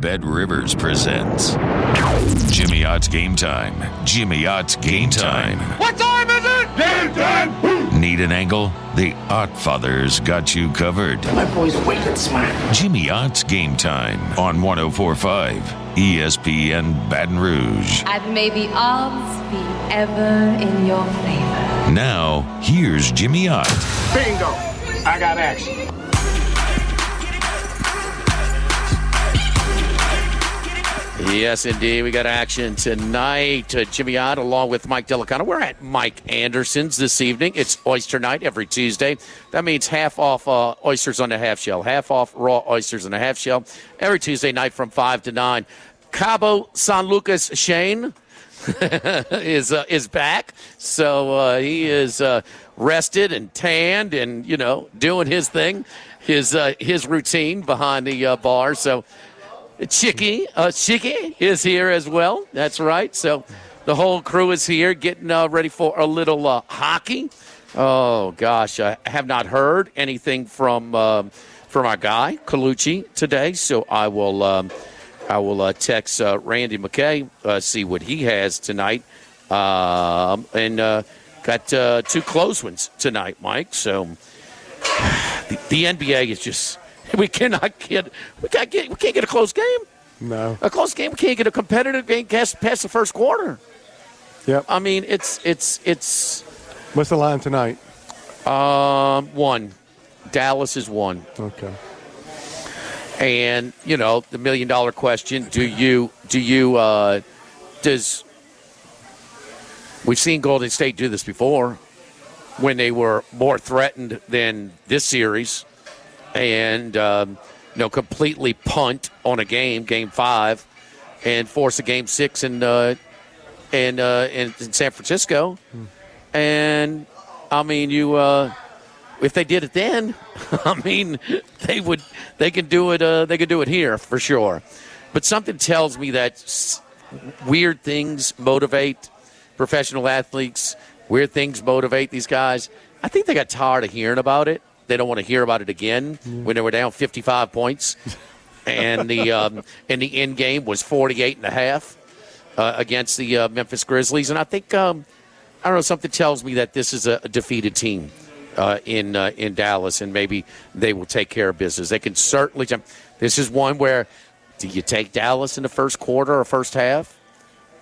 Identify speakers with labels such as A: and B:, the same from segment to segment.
A: Bet Rivers presents Jimmy Ott's Game Time. Jimmy Ott's Game Time.
B: What time is it? Game time!
A: Need an angle? The Ott Fathers got you covered.
C: My boy's wicked smart.
A: Jimmy Ott's Game Time on 1045 ESPN Baton Rouge.
D: And may the odds be ever in your favor.
A: Now, here's Jimmy Ott.
C: Bingo! I got action.
E: Yes, indeed. We got action tonight. Uh, Jimmy Ott along with Mike Delicano. We're at Mike Anderson's this evening. It's oyster night every Tuesday. That means half off uh, oysters on the half shell, half off raw oysters on the half shell every Tuesday night from 5 to 9. Cabo San Lucas Shane is uh, is back. So uh, he is uh, rested and tanned and, you know, doing his thing, his, uh, his routine behind the bar. So Chicky, uh, Chicky is here as well. That's right. So the whole crew is here getting uh, ready for a little uh, hockey. Oh gosh, I have not heard anything from uh, from our guy Colucci today, so I will um, I will uh, text uh, Randy McKay uh, see what he has tonight, um, and got two close ones tonight, Mike. So the, the NBA is just we cannot get we can't get we can't get a close game.
F: No.
E: A close game. We can't get a competitive game past, past the first quarter.
F: Yep.
E: I mean, it's it's it's
F: What's the line tonight?
E: um, one. Dallas is one,
F: Okay.
E: and you know the million dollar question: Do you do you uh, does we've seen Golden State do this before when they were more threatened than this series, and um, you know completely punt on a game, game five, and force a game six in uh, in, uh, in in San Francisco, and I mean you. Uh, if they did it then, I mean, they would. They can do it. Uh, they could do it here for sure. But something tells me that s- weird things motivate professional athletes. Weird things motivate these guys. I think they got tired of hearing about it. They don't want to hear about it again when they were down 55 points, and the um, and the end game was 48 and a half uh, against the uh, Memphis Grizzlies. And I think um, I don't know. Something tells me that this is a, defeated team uh, in uh, in Dallas, and maybe they will take care of business. They can certainly. Jump. This is one where do you take Dallas in the first quarter or first half?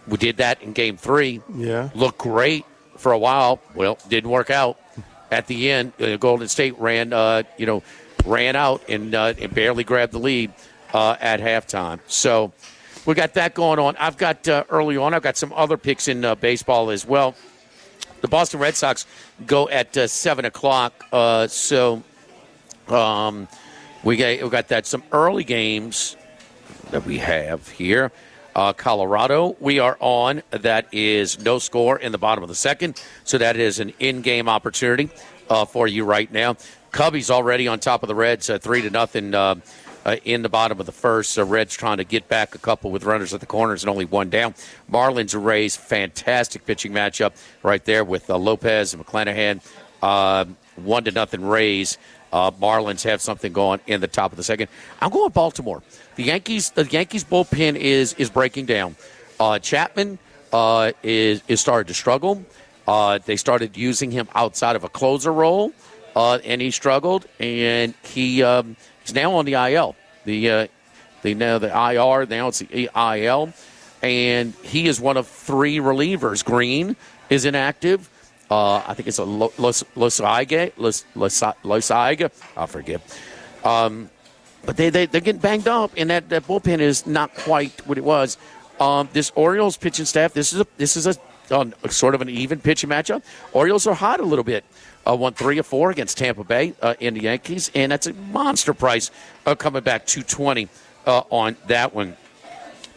E: We did that in Game Three.
F: Yeah.
E: looked great for a while. Well, didn't work out at the end. Uh, Golden State ran, uh, you know, ran out and, uh, and barely grabbed the lead uh, at halftime. So we got that going on. I've got uh, early on. I've got some other picks in uh, baseball as well. The Boston Red Sox go at seven o'clock. So um, we got we got that some early games that we have here. Uh, Colorado, we are on. That is no score in the bottom of the second, so that is an in-game opportunity uh, for you right now. Cubbies already on top of the Reds, uh, three to nothing uh, uh, in the bottom of the first. So Reds trying to get back a couple with runners at the corners and only one down. Marlins Rays, fantastic pitching matchup right there with uh, Lopez and McClanahan. Uh, one to nothing Rays. Uh, Marlins have something going in the top of the second. I'm going Baltimore. The Yankees. The Yankees bullpen is is breaking down. Uh, Chapman uh, is is started to struggle. Uh, they started using him outside of a closer role, uh, and he struggled. And he um, he's now on the IL. The uh, the now the IR now it's the IL, and he is one of three relievers. Green is inactive. Uh, I think it's a Lo- Los Losaiga. Los, Los, Losaiga. I forget. Um, but they, they, they're getting banged up, and that, that bullpen is not quite what it was. Um, this Orioles pitching staff, this is a this is a, um, sort of an even pitching matchup. Orioles are hot a little bit. Uh, won three or four against Tampa Bay uh, in the Yankees, and that's a monster price uh, coming back 220 uh, on that one.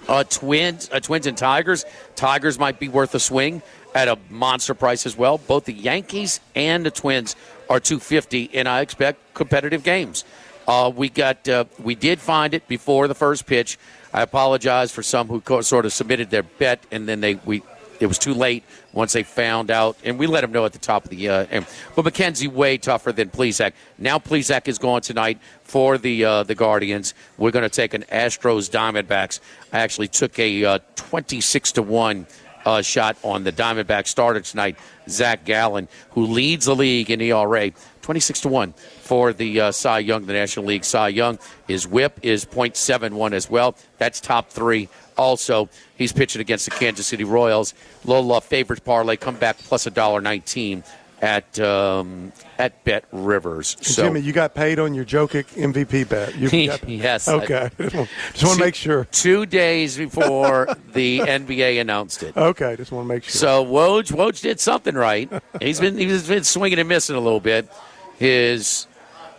E: Uh, twins, uh, Twins and Tigers. Tigers might be worth a swing at a monster price as well. Both the Yankees and the Twins are 250, and I expect competitive games. Uh, we got, uh, we did find it before the first pitch. I apologize for some who co- sort of submitted their bet and then they we it was too late once they found out, and we let them know at the top of the. Uh, but McKenzie way tougher than Plesac. Now Plesac is gone tonight for the uh, the Guardians. We're going to take an Astros Diamondbacks. I actually took a uh, twenty six to one. Uh, shot on the Diamondback starter tonight, Zach Gallen, who leads the league in ERA, 26 to 1 for the uh, Cy Young, the National League Cy Young. His whip is .71 as well. That's top three. Also, he's pitching against the Kansas City Royals. Lola favorites parlay come back plus a dollar nineteen at um, at Bet Rivers. So
F: Jimmy, you got paid on your Jokic MVP bet. You got,
E: yes,
F: Okay. just want to make sure.
E: two days before the NBA announced it.
F: Okay, just want to make sure.
E: So Woj, Woj did something right. He's been he's been swinging and missing a little bit. His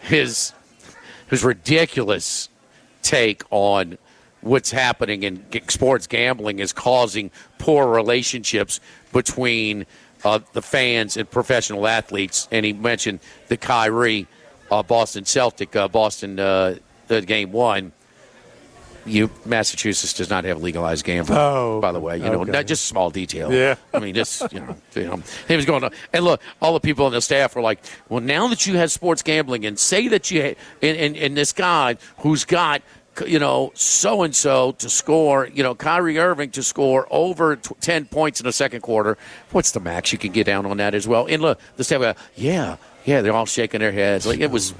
E: his his ridiculous take on what's happening in sports gambling is causing poor relationships between uh, the fans and professional athletes. And he mentioned the Kyrie uh, Boston Celtic uh, Boston uh, the game one. You Massachusetts does not have legalized gambling.
F: Oh,
E: by the way, you know,
F: okay.
E: not just small detail.
F: Yeah.
E: I mean, just you know, you know, he was going. To, and look, all the people on the staff were like, "Well, now that you have sports gambling, and say that you ha- and, and, and this guy who's got." You know, so and so to score. You know, Kyrie Irving to score over t- ten points in the second quarter. What's the max you can get down on that as well? And look, the staff, uh, yeah, yeah, they're all shaking their heads. Like it was,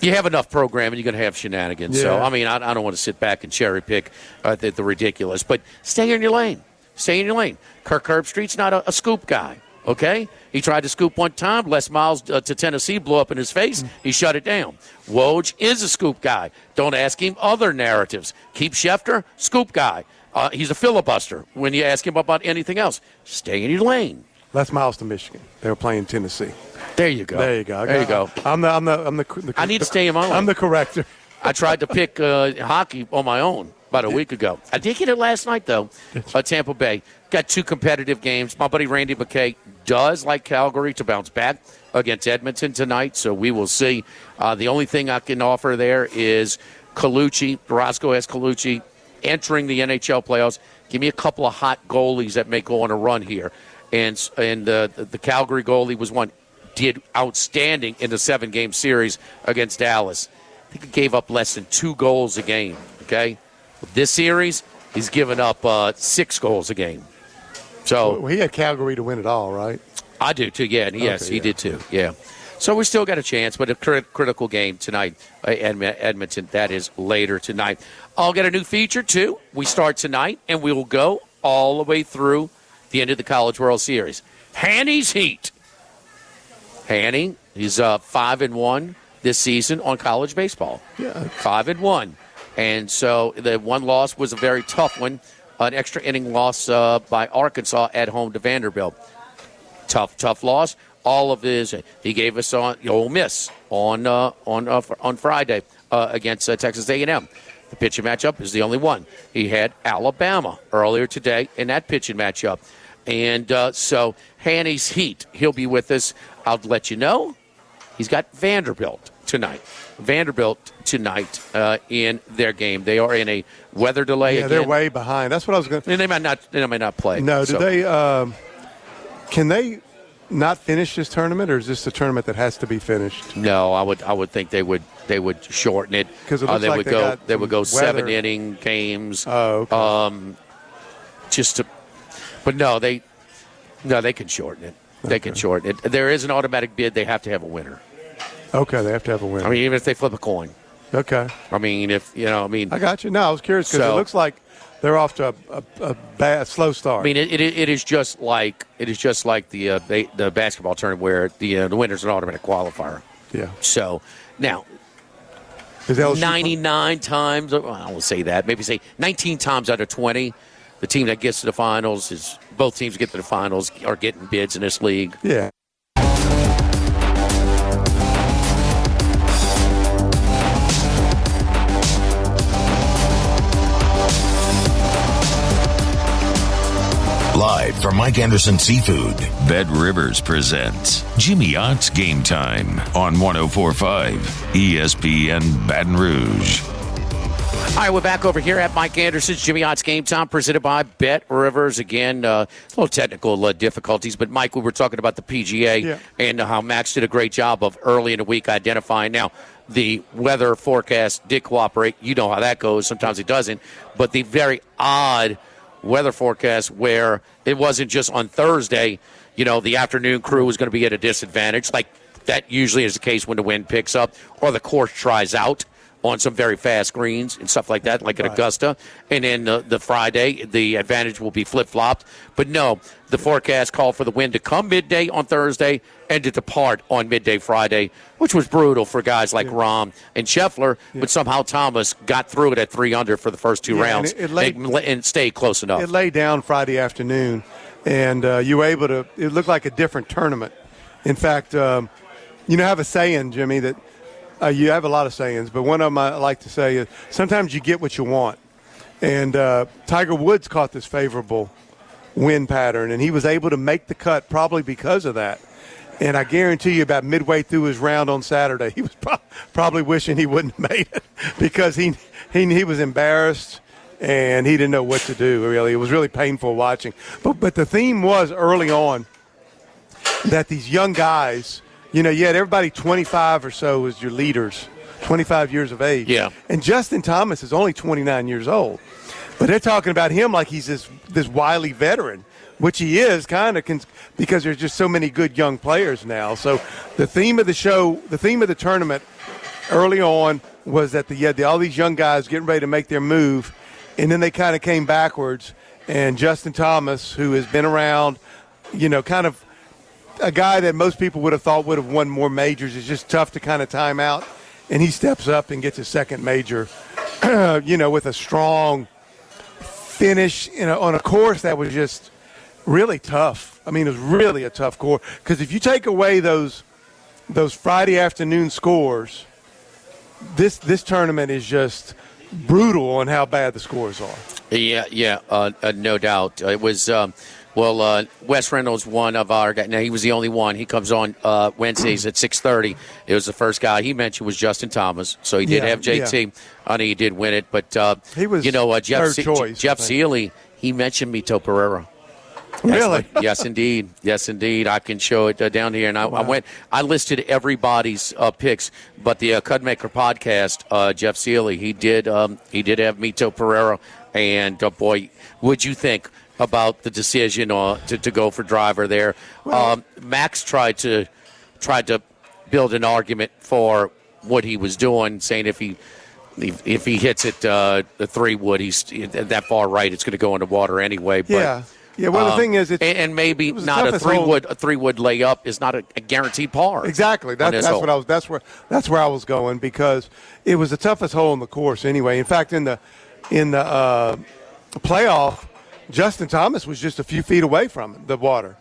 E: you have enough programming, you're going to have shenanigans. So I mean, I, I don't want to sit back and cherry pick uh, the, the ridiculous, but stay in your lane. Stay in your lane. Kirk Herbstreit's not a, a scoop guy. Okay, he tried to scoop one time. Les Miles uh, to Tennessee blew up in his face. He shut it down. Woj is a scoop guy. Don't ask him other narratives. Keep Schefter, scoop guy. Uh, he's a filibuster when you ask him about anything else. Stay in your lane.
F: Les Miles to Michigan. They were playing Tennessee.
E: There you go.
F: There you go.
E: There you go.
F: I'm the. I'm the. I'm the. the
E: I need to stay in my lane.
F: I'm the corrector.
E: I tried to pick uh, hockey on my own about a week ago. I did get it last night, though. Uh, Tampa Bay got two competitive games. My buddy Randy McKay does like Calgary to bounce back against Edmonton tonight, so we will see. Uh, the only thing I can offer there is Colucci. Roscoe has Colucci entering the NHL playoffs. Give me a couple of hot goalies that may go on a run here. And and uh, the, the Calgary goalie was one did outstanding in the seven game series against Dallas. I think he gave up less than two goals a game. Okay, this series he's given up uh, six goals a game. So
F: Well, he had Calgary to win it all, right?
E: I do too. Yeah, and yes,
F: Okay,
E: he
F: yeah.
E: did too. Yeah. So we still got a chance, but a crit- critical game tonight, uh, Edmonton. That is later tonight. I'll get a new feature too. We start tonight, and we will go all the way through the end of the College World Series. Hanny's Heat. Hanny, he's uh, five and one this season on college baseball.
F: Yeah.
E: Five and one, and so the one loss was a very tough one, an extra inning loss uh, by Arkansas at home to Vanderbilt tough, tough loss. All of his, he gave us on Ole Miss on uh, on uh, on Friday uh, against uh, Texas A&M. The pitching matchup is the only one. He had Alabama earlier today in that pitching matchup, and uh, so Hanny's Heat. He'll be with us. I'll let you know. He's got Vanderbilt tonight. Vanderbilt tonight uh, in their game. They are in a weather delay
F: Yeah,
E: again.
F: they're way behind. That's what I was going. to
E: and they might not. They might not play.
F: No, do
E: So-
F: they? Um, can they not finish this tournament, or is this a tournament that has to be finished?
E: No, I would I would think they would they would shorten it
F: 'Cause it
E: Uh, they
F: like
E: would
F: they
E: go they would go seven inning games.
F: Oh, okay.
E: Um, just to, but no, they no they can shorten it. They can shorten it. There is an automatic bid. They have to have a winner.
F: Okay, they have to have a win.
E: I mean, even if they flip a coin.
F: okay,
E: I mean, if you know, I mean,
F: I got you. No, I was curious because
E: So-
F: it looks like they're off to a, a, a bad, slow start.
E: I mean, it, it, it is just like it is just like the uh, the basketball tournament where the uh, the winner's an automatic qualifier.
F: yeah.
E: So now 99 times, well, I won't say that, maybe say 19 times out of 20, the team that gets to the finals is both teams get to the finals are getting bids in this league.
F: Yeah.
G: Live from Mike Anderson Seafood.
A: Bet Rivers presents Jimmy Ott's Game Time on 1045 ESPN Baton Rouge.
E: All right, we're back over here at Mike Anderson's Jimmy Ott's Game Time, presented by Bet Rivers. Again, uh, a little technical uh, difficulties, but Mike, we were talking about the PGA
F: Yeah.
E: and how Max did a great job of early in the week identifying. Now, the weather forecast did cooperate. You know how that goes. Sometimes it doesn't. But the very odd weather forecast where it wasn't just on Thursday, you know, the afternoon crew was going to be at a disadvantage. Like that usually is the case when the wind picks up or the course tries out on some very fast greens and stuff like that, like at Augusta. And then the, the Friday, the advantage will be flip flopped. But no, the forecast called for the wind to come midday on Thursday and to depart on midday Friday, which was brutal for guys like Rahm and Scheffler. But somehow Thomas got through it at three under for the first two
F: Yeah, and
E: rounds
F: it- it laid-
E: and, and stayed close enough.
F: It lay down Friday afternoon, and uh, you were able to. It looked like a different tournament. In fact, um, you know, I have a saying, Jimmy, that uh, you have a lot of sayings, but one of them I like to say is sometimes you get what you want. And uh, Tiger Woods caught this favorable wind pattern, and he was able to make the cut probably because of that. And I guarantee you, about midway through his round on Saturday, he was pro- probably wishing he wouldn't have made it because he, he he was embarrassed and he didn't know what to do. Really, it was really painful watching. But but the theme was early on that these young guys, you know, you had everybody 25 or so as your leaders, 25 years of age.
E: Yeah.
F: And Justin Thomas is only 29 years old. But they're talking about him like he's this this wily veteran, which he is kind of cons- because there's just so many good young players now. So the theme of the show, the theme of the tournament early on was that the, you had the, all these young guys getting ready to make their move, and then they kind of came backwards. And Justin Thomas, who has been around, you know, kind of a guy that most people would have thought would have won more majors, is just tough to kind of time out. And he steps up and gets his second major, you know, with a strong finish you know, on a course that was just really tough. I mean, it was really a tough course because if you take away those those Friday afternoon scores, this this tournament is just brutal on how bad the scores are.
E: Yeah, yeah, uh, uh, no doubt. It was um, well, uh, Wes Reynolds, one of our guys. Now he was the only one. He comes on uh, Wednesdays at six thirty. It was the first guy he mentioned was Justin Thomas. So he did
F: Yeah,
E: have JT. I know he did win it, but uh,
F: He was
E: you know uh, Jeff Se-
F: choice,
E: Jeff He mentioned Mito Pereira.
F: Really?
E: yes, indeed. Yes, indeed. I can show it uh, down here. And I, I went. I listed everybody's uh, picks, but the uh, Cudmaker podcast, uh, Jeff Seeley, he did. Um, he did have Mito Pereira, and uh, boy, would you think about the decision uh, to, to go for driver there? um, Max tried to tried to build an argument for what he was doing, saying if he. If, if he hits it, uh, the three wood, he's that far right. It's going to go in the water anyway. But,
F: Yeah. Yeah, well, the
E: um,
F: thing is, it's-
E: and, and maybe not a three
F: hole.
E: wood a three wood layup is not a, a guaranteed par.
F: Exactly. That, that's
E: hole.
F: what I was. That's where. That's where I was going because it was the toughest hole in the course. Anyway, in fact, in the in the uh, playoff, Justin Thomas was just a few feet away from it, the water.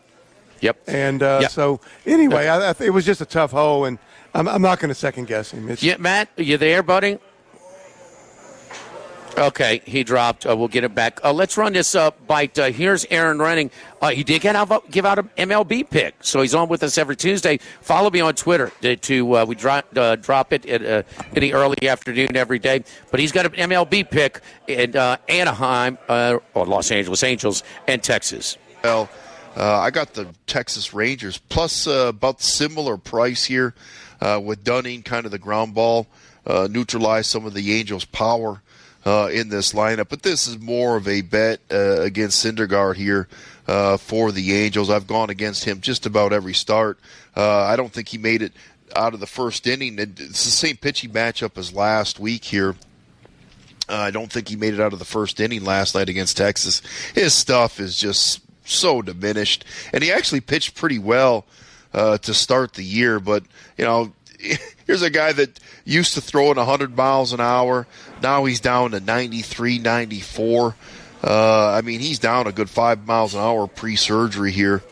E: Yep.
F: And uh,
E: Yeah.
F: so, anyway, I, I th- it was just a tough hole, and I'm, I'm not going to second guess him. It's,
E: Yeah, Matt, are you there, buddy? Okay, he dropped. Uh, we'll get it back. Uh, let's run this uh, bite. Uh, here's Aaron Renning. Uh, he did get out, give out an MLB pick, so he's on with us every Tuesday. Follow me on Twitter to, to uh, we drop uh, drop it at, uh, in the early afternoon every day. But he's got an MLB pick in uh, Anaheim uh, or Los Angeles Angels and Texas.
H: Well, uh, I got the Texas Rangers plus uh, about similar price here uh, with Dunning, kind of the ground ball, uh, neutralize some of the Angels' power uh, in this lineup. But this is more of a bet uh, against Syndergaard here uh, for the Angels. I've gone against him just about every start. Uh, I don't think he made it out of the first inning. It's the same pitching matchup as last week here. Uh, I don't think he made it out of the first inning last night against Texas. His stuff is just so diminished, and he actually pitched pretty well uh, to start the year. But you know, here's a guy that used to throw in 100 miles an hour. Now he's down to 93, 94. Uh, I mean, he's down a good five miles an hour pre-surgery here.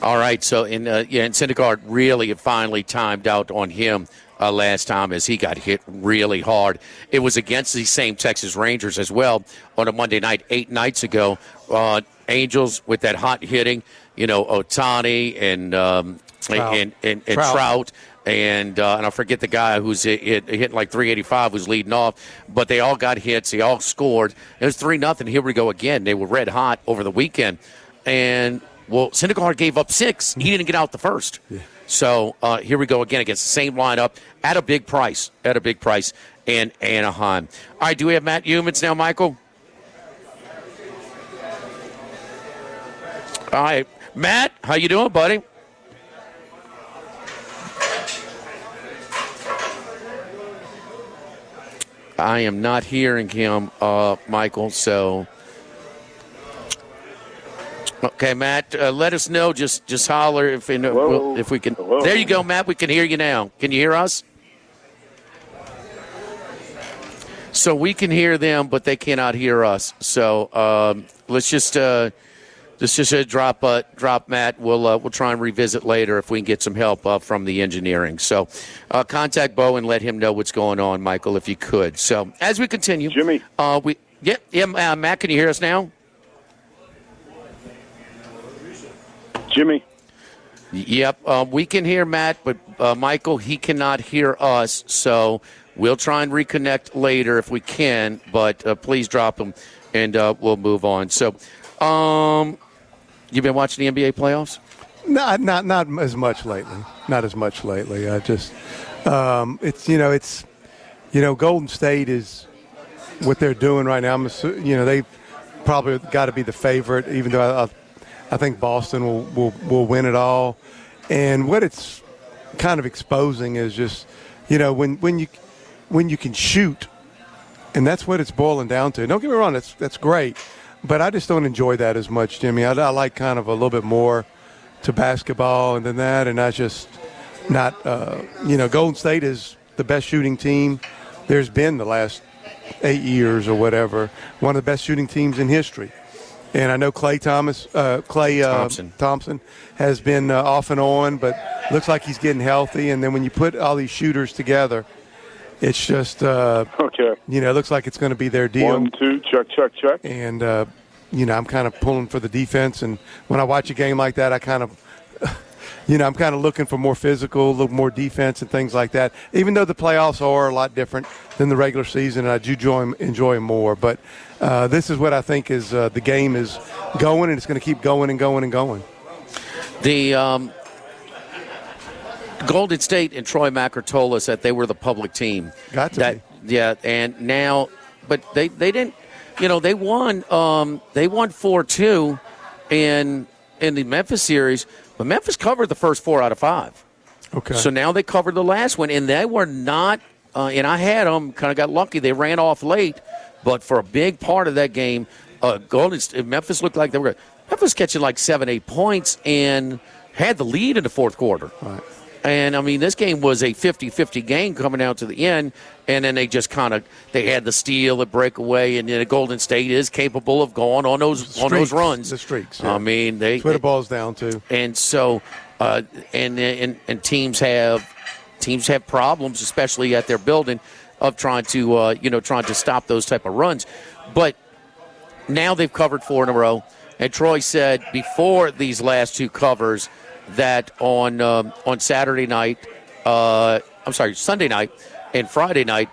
E: All right, so in uh, yeah, and Syndergaard really finally timed out on him uh, last time as he got hit really hard. It was against these same Texas Rangers as well on a Monday night eight nights ago. Uh, Angels with that hot hitting, you know, Ohtani and um,
F: Trout.
E: and and, and
F: Trout.
E: Trout. and uh, and I forget the guy who's hit, hit, hitting like 385 was leading off, but they all got hits. They all scored. It was three nothing. Here we go again. They were red hot over the weekend, and well, Syndergaard gave up six. He didn't get out the first. Yeah. So uh, here we go again against the same lineup at a big price. At a big price in Anaheim. All right, do we have Matt Humans now, Michael? All right, Matt, how you doing, buddy? I am not hearing him, uh, Michael. So, okay, Matt, uh, let us know. Just just holler if you know, we'll, if we can. There you go, Matt. We can hear you now. Can you hear us? So we can hear them, but they cannot hear us. So um, let's just. Uh, this just a drop, uh, drop, Matt. We'll uh, we'll try and revisit later if we can get some help uh, from the engineering. So, uh, contact Bo and let him know what's going on, Michael, if you could. So, as we continue,
B: Jimmy,
E: uh, we yeah, yeah, uh, Matt, can you hear us now?
B: Jimmy.
E: Yep, we can hear Matt, but Michael, he cannot hear us. So we'll try and reconnect later if we can. But please drop him, and we'll move on. So. Um, you been watching the NBA playoffs?
F: Not not not as much lately. Not as much lately. I just um, it's you know it's you know Golden State is what they're doing right now. I'm you know they probably got to be the favorite, even though I, I think Boston will, will will win it all. And what it's kind of exposing is just you know when when you when you can shoot, and that's what it's boiling down to. Don't get me wrong, that's that's great but I just don't enjoy that as much, Jimmy. I, I like kind of a little bit more to basketball and than that, and I just not. Uh, you know, Golden State is the best shooting team there's been the last eight years or whatever. One of the best shooting teams in history. And I know Clay Thomas, uh, Klay uh, Thompson. Thompson has been uh, off and on, but looks like he's getting healthy. And then when you put all these shooters together, it's just uh,
B: okay.
F: You know, it looks like it's going to be their deal.
B: One, two, check, check, check.
F: And uh, you know, I'm kind of pulling for the defense. And when I watch a game like that, I kind of, you know, I'm kind of looking for more physical, a little more defense and things like that. Even though the playoffs are a lot different than the regular season, and I do enjoy enjoy them more. But uh, this is what I think is uh, the game is going, and it's going to keep going and going and going.
E: The um, Golden State and Troy Macker told us that they were the public team.
F: Got to
E: that, be. Yeah, and now, but they, they didn't, you know, they won um, they won four two in in the Memphis series, but Memphis covered the first four out of five.
F: Okay.
E: So now they covered the last one, and they were not. Uh, and I had them. Kind of got lucky. They ran off late, but for a big part of that game, uh, Golden State, Memphis looked like they were. Memphis catching like seven, eight points, and had the lead in the fourth quarter.
F: Right.
E: And I mean, this game was a 50-50 game coming out to the end, and then they just kind of they had the steal, the breakaway, and then Golden State is capable of going on those
F: streaks,
E: on those runs.
F: The streaks. Yeah.
E: I mean, they
F: That's the boils down too.
E: And so, uh, and, and and teams have teams have problems, especially at their building, of trying to uh, you know trying to stop those type of runs. But now they've covered four in a row, and Troy said before these last two covers that on um, on Saturday night, uh, I'm sorry, Sunday night and Friday night,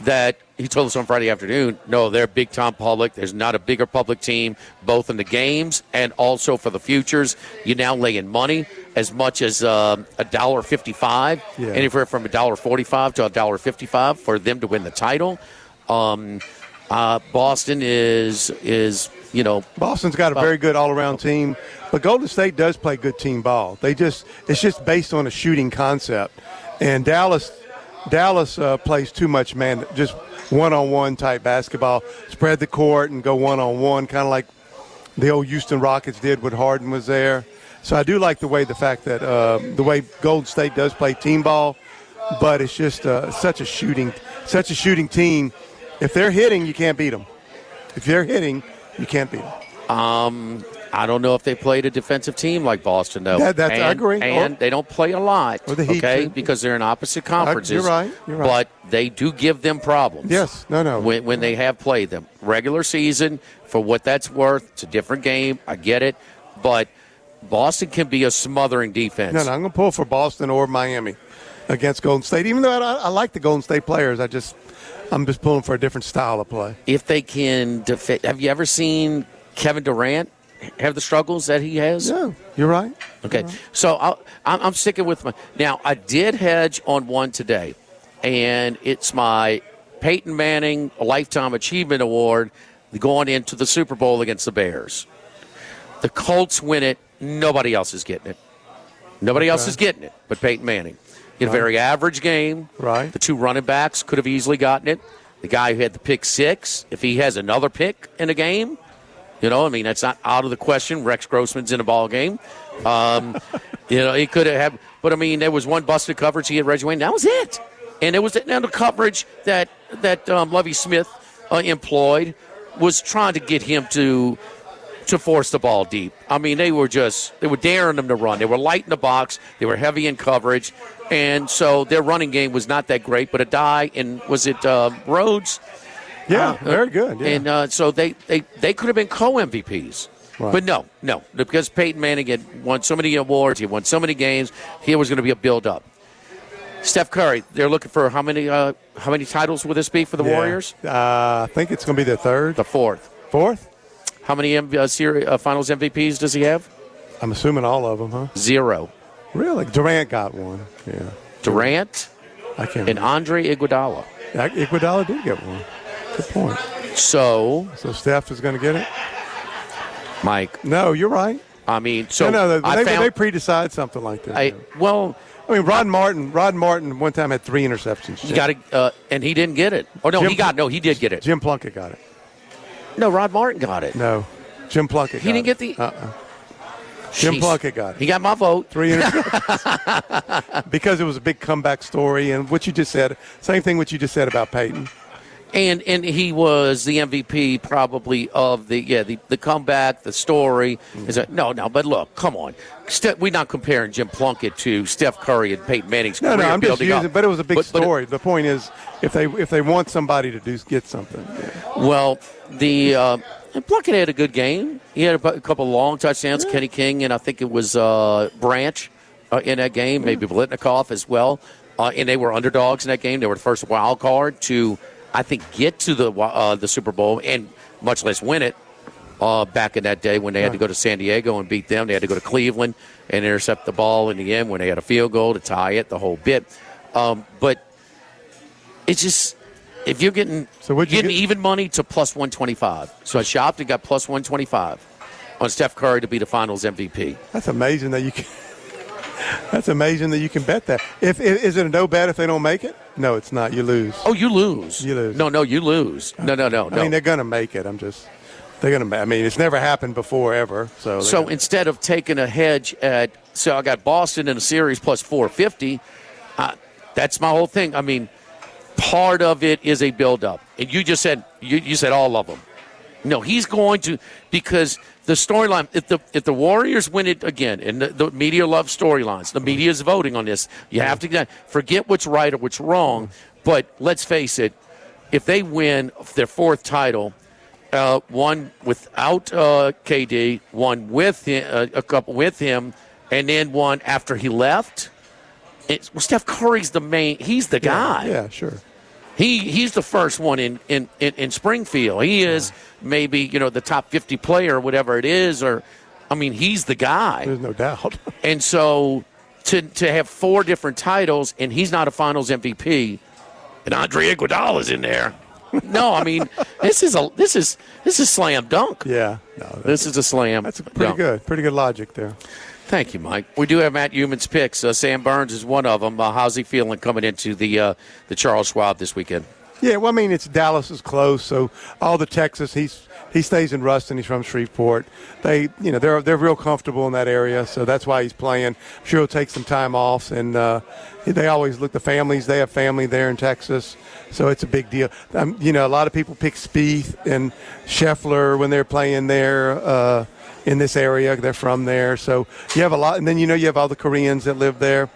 E: that he told us on Friday afternoon, no, they're big time public. There's not a bigger public team, both in the games and also for the futures. You now lay in money as much as uh, a dollar fifty-five, anywhere from a dollar forty-five to a dollar fifty-five for them to win the title. Um, uh, Boston is is you know
F: Boston's got a very good all around team. But Golden State does play good team ball. They just it's just based on a shooting concept, and Dallas Dallas uh, plays too much man, just one on one type basketball. Spread the court and go one on one, kind of like the old Houston Rockets did when Harden was there. So I do like the way the fact that uh, the way Golden State does play team ball, but it's just uh, such a shooting such a shooting team. If they're hitting, you can't beat them. If they're hitting, you can't beat them.
E: Um, I don't know if they played a defensive team like Boston, though.
F: That, that's,
E: and,
F: I agree.
E: And or, they don't play a lot, okay, because they're in opposite conferences.
F: You're right. You're right.
E: But they do give them problems.
F: Yes. No, no.
E: When, when they have played them. Regular season, for what that's worth, it's a different game. I get it. But Boston can be a smothering defense.
F: No, no, I'm going to pull for Boston or Miami. against Golden State. Even though I, I like the Golden State players, I just I'm just pulling for a different style of play.
E: If they can defend, have you ever seen Kevin Durant have the struggles that he has?
F: Yeah, you're right.
E: Okay, so I'll, I'm, I'm sticking with my. Now, I did hedge on one today, and it's my Peyton Manning Lifetime Achievement Award going into the Super Bowl against the Bears. The Colts win it, nobody else is getting it. Nobody else is getting it but Peyton Manning. He had a very average game.
F: Right.
E: The two running backs could have easily gotten it. The guy who had the pick six, if he has another pick in a game, you know, I mean, that's not out of the question. Rex Grossman's in a ball game. Um, you know, he could have, but I mean, there was one busted coverage he had Reggie Wayne. That was it. And it was the coverage that that um, Lovie Smith uh, employed was trying to get him to to force the ball deep. I mean, they were just they were daring them to run. They were light in the box. They were heavy in coverage, and so their running game was not that great. But Addai and was it uh, Rhodes?
F: Yeah,
E: Uh,
F: very good. Yeah.
E: And uh, so they, they, they could have been co MVPs.
F: Right.
E: But no, no, because Peyton Manning had won so many awards, he won so many games. Here was going to be a build up. Steph Curry, they're looking for how many uh, how many titles will this be for the
F: Yeah.
E: Warriors?
F: Uh, I think it's going to be the third,
E: The fourth.
F: fourth.
E: How many M- uh, series, uh, Finals MVPs does he have?
F: I'm assuming all of them, huh?
E: Zero.
F: Really? Durant got one. Yeah,
E: Durant
F: I can't.
E: and Andre Iguodala.
F: remember. Iguodala did get one. Good point.
E: So,
F: So Steph is going to get it.
E: Mike,
F: No, you're right.
E: I mean, so
F: no, no,
E: I
F: they,
E: found,
F: they pre-decide something like that.
E: I, well,
F: I mean, Rod Martin. Rod Martin one time had three interceptions.
E: you got to, uh, and he didn't get it. Oh no,
F: Jim
E: he got no, he did get it.
F: Jim Plunkett got it.
E: No, Rod Martin got it.
F: No, Jim Plunkett.
E: He didn't get the-
F: Uh-uh. Jim
E: Jeez.
F: Plunkett got it.
E: He got my vote.
F: Three interceptions. because it was a big comeback story, and what you just said, same thing what you just said about Peyton.
E: And and he was the MVP probably of the yeah the, the comeback the story. Is that no no but look come on. Ste- we're not comparing Jim Plunkett to Steph Curry and Peyton Manning's
F: No, no, I'm just using,
E: up.
F: but it was a big
E: But- but it-
F: story. the point is, if they if they want somebody to do get something, yeah.
E: well the uh, Plunkett had a good game. He had a, a couple of long touchdowns Kenny King and I think it was uh, Branch uh, in that game maybe Biletnikoff as well. Uh, and they were underdogs in that game. They were the first wild card to I think get to the uh, the Super Bowl and much less win it uh, back in that day when they had to go to San Diego and beat them. They had to go to Cleveland and intercept the ball in the end when they had a field goal to tie it, the whole bit. Um, but it's just if you're getting
F: So you
E: getting
F: get?
E: even money to plus one twenty five. So I shopped and got plus one twenty five on Steph Curry to be the Finals MVP.
F: that's amazing that you can. That's amazing that you can bet that. If, is it a no bet if they don't make it? No, it's not. You lose.
E: Oh, you lose.
F: You lose.
E: No, no, you lose. No, no, no,
F: I
E: no.
F: mean, they're going to make it. I'm just. They're going to. I mean, it's never happened before ever. So.
E: So
F: gonna-
E: instead of taking a hedge at, so I got Boston in a series plus 450. Uh, that's my whole thing. I mean, part of it is a build-up, and you just said you, you said all of them. No, he's going to because the storyline. If the if the Warriors win it again, and the, the media loves storylines, the media is voting on this. You have to forget what's right or what's wrong. But let's face it, if they win their fourth title, uh, one without uh, KD, one with him, uh, a couple with him, and then one after he left. It's, well, Steph Curry's the main. He's the guy.
F: Yeah, sure.
E: He he's the first one in in, in, in Springfield. He is maybe you know the top fifty player, or whatever it is, or I mean he's the guy.
F: There's no doubt.
E: And so to to have four different titles, and he's not a Finals MVP, and Andre Iguodala is in there. No, I mean this is a this is this is slam dunk.
F: yeah. No,
E: This is a slam.
F: that's pretty
E: dunk.
F: good. Pretty good logic there.
E: Thank you, Mike. We do have Matt Human's picks. Uh, Sam Burns is one of them. Uh, how's he feeling coming into the uh, the Charles Schwab this weekend?
F: Yeah, well, I mean, it's Dallas is close, so all the Texas. He's he stays in Ruston. He's from Shreveport. They, you know, they're they're real comfortable in that area, so that's why he's playing. I'm sure he'll take some time off, and uh, they always look the families. They have family there in Texas, so it's a big deal. Um, you know, a lot of people pick Spieth and Scheffler when they're playing there. Uh, in this area, they're from there, so you have a lot. And then you know you have all the Koreans that live there.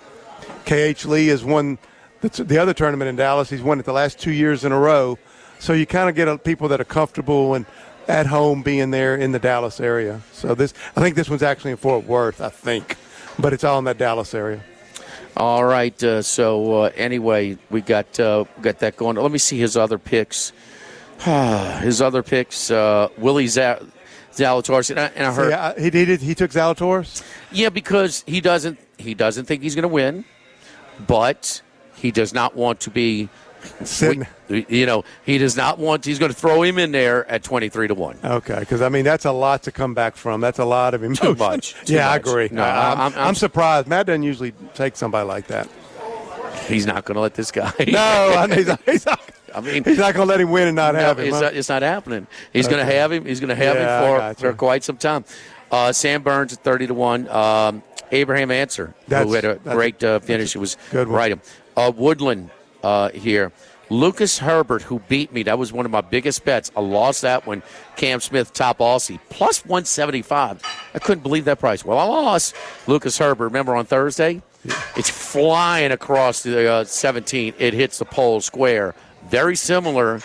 F: KH Lee has won the, the other tournament in Dallas. He's won it the last two years in a row. So you kind of get uh, people that are comfortable and at home being there in the Dallas area. So this, I think this one's actually in Fort Worth, I think, but it's all in that Dallas area.
E: All right. Uh, so uh, anyway, we got uh, got that going. Let me see his other picks. his other picks. Uh, Willie Za- Zalatoris, and I, and I heard.
F: Yeah, he did. He took Zalatoris.
E: Yeah, because he doesn't he doesn't think he's going to win, but he does not want to be. You know, he does not want. He's going to throw him in there at twenty three to one.
F: Okay, because I mean that's a lot to come back from. That's a lot of emotion.
E: Too much, too
F: yeah, I agree.
E: No,
F: I,
E: I'm- I'm-
F: I'm surprised. Matt doesn't usually take somebody like that.
E: He's not going to let this guy.
F: No, I mean, he's he's not,
E: I mean,
F: he's not going to let him win and not
E: No,
F: have him.
E: it's,
F: huh?
E: not, it's not happening. He's going to have him. He's going to have
F: Yeah,
E: him for,
F: gotcha.
E: for quite some time. Uh, Sam Burns at thirty to one. Um, Abraham Ancer,
F: That's-
E: who had a great uh, finish. It was
F: good one.
E: right. Uh, Woodland uh, here. Lucas Herbert, who beat me. That was one of my biggest bets. I lost that one. Cam Smith, top Aussie, plus 175. I couldn't believe that price. Well, I lost Lucas Herbert. Remember on Thursday? It's flying across the uh, 17. It hits the pole square. Very similar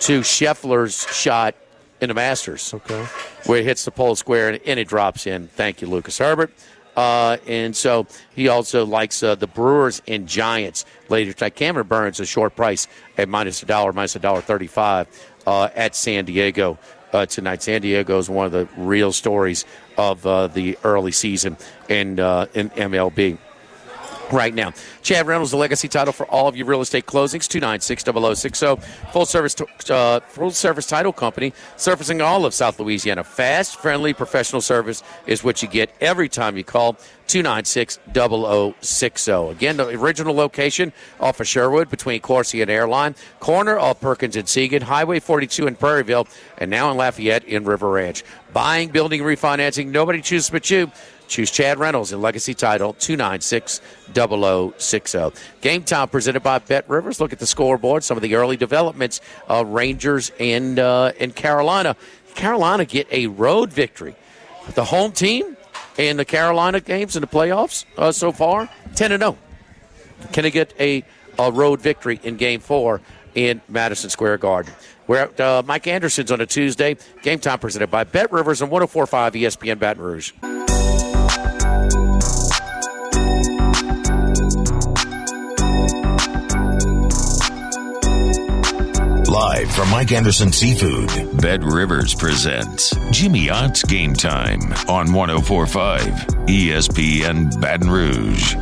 E: to Scheffler's shot in the Masters
F: okay.
E: where it hits the pole square and, and it drops in. Thank you, Lucas Herbert. Uh, and so he also likes uh, the Brewers and Giants later tonight. Corbin Burnes, a short price at minus a dollar, minus a dollar thirty-five uh, at San Diego uh, tonight. San Diego is one of the real stories of uh, the early season in uh, in MLB right now. Chad Reynolds, the legacy title for all of your real estate closings, 296-0060. Full service, uh, full service title company, servicing all of South Louisiana. Fast, friendly, professional service is what you get every time you call 296-0060. Again, the original location off of Sherwood between Coursey and Airline, corner of Perkins and Siegen, Highway 42 in Prairieville, and now in Lafayette in River Ranch. Buying, building, refinancing, nobody chooses but you. Choose Chad Reynolds in Legacy Title 296 0060. Game time presented by Bet Rivers. Look at the scoreboard, some of the early developments. Rangers and, uh, and Carolina. Carolina get a road victory. The home team in the Carolina games in the playoffs uh, so far 10 0. Can they get a, a road victory in game four in Madison Square Garden? We're at uh, Mike Anderson's on a Tuesday. Game time presented by Bet Rivers on 1045 ESPN Baton Rouge.
G: From Mike Anderson Seafood.
A: Bet Rivers presents Jimmy Ott's Game Time on 1045 ESPN Baton Rouge.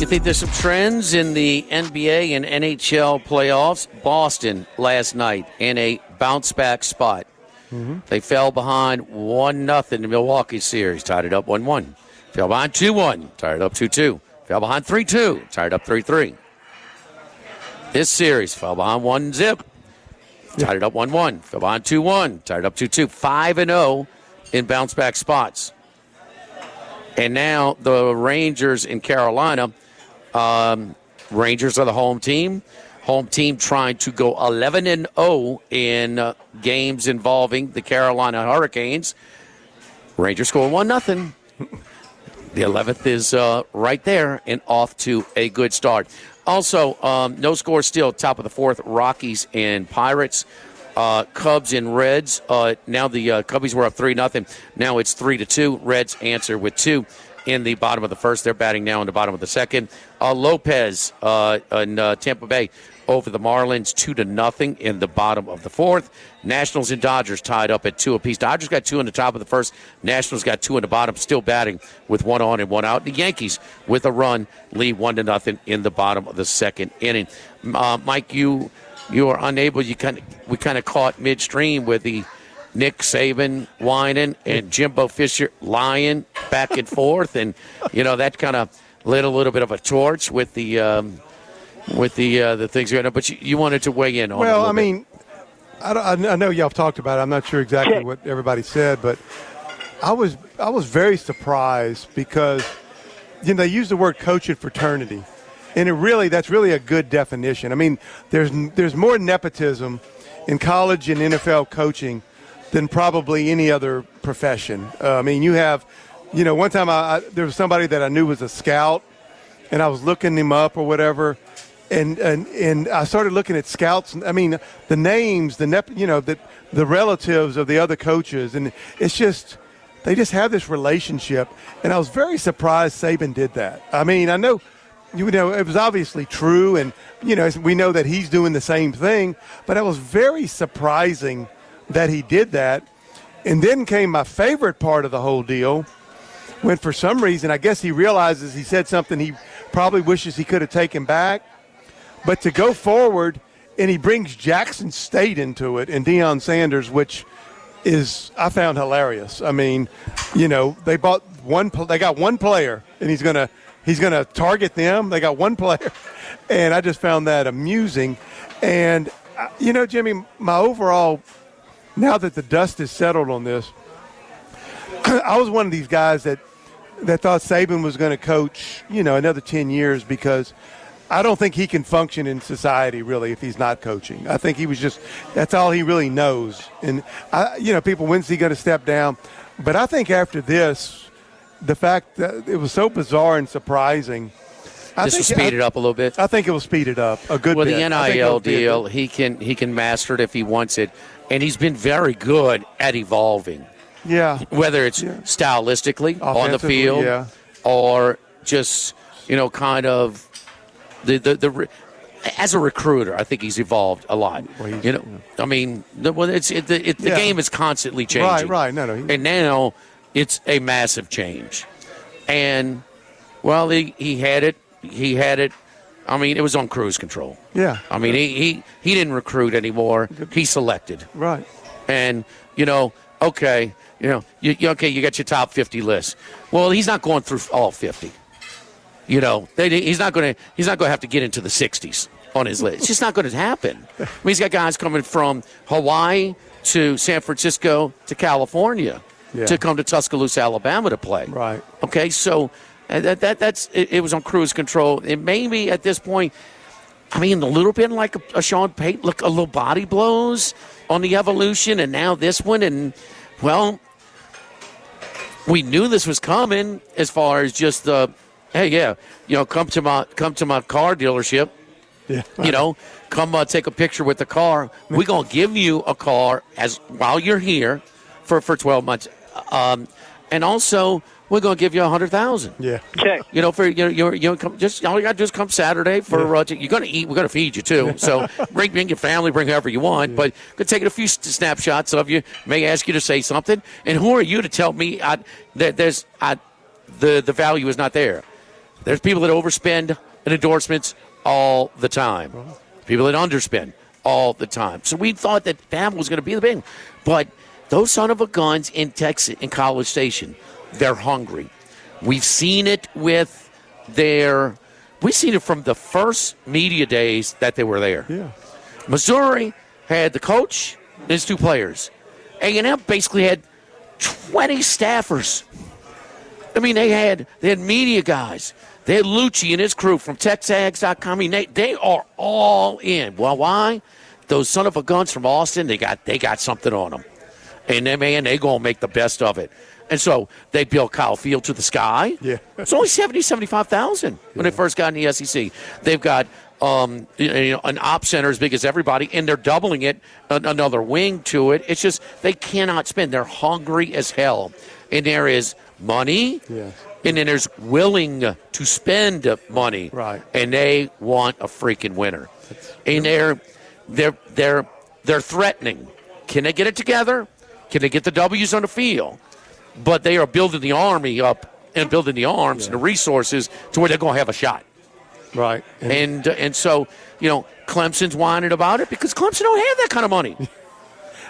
E: You think there's some trends in the NBA and NHL playoffs? Boston last night in a bounce back spot. Mm-hmm. They fell behind 1 nothing in the Milwaukee series, tied it up 1 1. Fell behind 2 1, tied it up 2 2. Fell behind 3 2, tied it up 3 3. This series fell behind 1 zip, tied it up 1 1. Fell behind 2 1, tied it up 2 2. 5 and 0 in bounce back spots. And now the Rangers in Carolina. Um, Rangers are the home team. Home team trying to go 11 and 0 in uh, games involving the Carolina Hurricanes. Rangers score 1 nothing. The 11th is uh, right there and off to a good start. Also, um, no score still, top of the fourth, Rockies and Pirates. Uh, Cubs and Reds. Uh, now the uh, Cubbies were up 3 nothing. Now it's 3 to 2. Reds answer with 2 in the bottom of the first. They're batting now in the bottom of the second. Uh, Lopez uh, in uh, Tampa Bay over the Marlins, two to nothing in the bottom of the fourth. Nationals and Dodgers tied up at two apiece. Dodgers got two in the top of the first. Nationals got two in the bottom, still batting with one on and one out. The Yankees with a run lead one to nothing in the bottom of the second inning. Uh, Mike, you you are unable. You kind of we kind of caught midstream with the Nick Saban whining and Jimbo Fisher lying back and forth, and you know that kind of lit a little bit of a torch with the um, with the uh, the things going on. But you, you wanted to weigh in on. it a
F: Well, I
E: bit.
F: mean, I, I know y'all have talked about it. I'm not sure exactly what everybody said, but I was I was very surprised because you know they use the word coaching fraternity, and it really that's really a good definition. I mean, there's there's more nepotism in college and NFL coaching than probably any other profession. Uh, I mean, you have, you know, one time I, I, there was somebody that I knew was a scout, and I was looking him up or whatever, and and and I started looking at scouts. I mean, the names, the nep, you know, the the relatives of the other coaches, and it's just they just have this relationship. And I was very surprised Saban did that. I mean, I know you know, it was obviously true, and you know, we know that he's doing the same thing. But it was very surprising that he did that. And then came my favorite part of the whole deal, when for some reason I guess he realizes he said something he probably wishes he could have taken back. But to go forward, and he brings Jackson State into it and Deion Sanders, which is I found hilarious. I mean, you know, they bought one, they got one player, and he's gonna he's gonna target them. They got one player, and I just found that amusing. And uh, you know, Jimmy, my overall now that the dust is settled on this, I was one of these guys that that thought Saban was going to coach, you know, another ten years because I don't think he can function in society really if he's not coaching. I think he was just that's all he really knows. And I, you know, people when's he going to step down? But I think after this, the fact that it was so bizarre and surprising. I
E: this will speed
F: I-
E: it up a little bit.
F: I think it will speed it up a good
E: Well,
F: bit.
E: the
F: think
E: NIL deal, he can he can master it if he wants it, and he's been very good at evolving.
F: Yeah.
E: Whether it's stylistically on the field
F: yeah.
E: or just you know kind of the the, the as a recruiter, I think he's evolved a lot. you know, I mean, the, well, it's it, the, it, the
F: Yeah.
E: game is constantly changing.
F: Right, right. No, no.
E: And now it's a massive change. And well, he, he had it. He had it. I mean, it was on cruise control.
F: Yeah.
E: I mean, he, he, he didn't recruit anymore. He selected.
F: Right.
E: And, you know, okay, you know, you, you- okay, you got your top 50 list. Well, he's not going through all 50. You know, they, he's not going to he's not going to have to get into the 60s on his list. It's just not going to happen. I mean, he's got guys coming from Hawaii to San Francisco to California
F: Yeah.
E: to come to Tuscaloosa, Alabama to play.
F: Right.
E: Okay, so uh, that, that that's it, it was on cruise control. It may be at this point. I mean, a little bit like a, a Sean Payton, look a little body blows on the evolution, and now this one, and well, we knew this was coming as far as just the hey, yeah, you know, come to my come to my car dealership.
F: Yeah.
E: You know, come uh, take a picture with the car. We're gonna give you a car as while you're here for for twelve months, um, and also we're gonna give you a hundred thousand.
F: Yeah.
B: Check.
E: You know, for you, you, you come, just all you got to do is come Saturday for uh, you're going to eat. We're going to feed you too. So bring, bring your family, bring whoever you want. But could take a few snapshots of you. May ask you to say something. And who are you to tell me I, that there's I, the the value is not there? There's people that overspend in endorsements all the time. People that underspend all the time. So we thought that that was going to be the thing, but those son of a guns in Texas in College Station, they're hungry. We've seen it with their. We've seen it from the first media days that they were there.
F: Yeah.
E: Missouri had the coach and his two players. A&M basically had 20 staffers. I mean, they had they had media guys. They had Liucci and his crew from TexAgs.com. They, they are all in. Well, why? Those son of a guns from Austin, they got they got something on them, and then man, they gonna make the best of it. And so they built Kyle Field to the sky.
F: Yeah.
E: it's only 70, 75,000 when they first got in the SEC. They've got um, you know, an op center as big as everybody, and they're doubling it, an- another wing to it. It's just they cannot spend. They're hungry as hell, and there is money,
F: Yes.
E: And then there's willing to spend money,
F: Right.
E: And they want a freaking winner, and they're they're they're they're threatening. Can they get it together? Can they get the W's on the field? But they are building the army up and building the arms and the resources to where they're going to have a shot.
F: Right.
E: And uh, and so you know Clemson's whining about it because Clemson don't have that kind of money.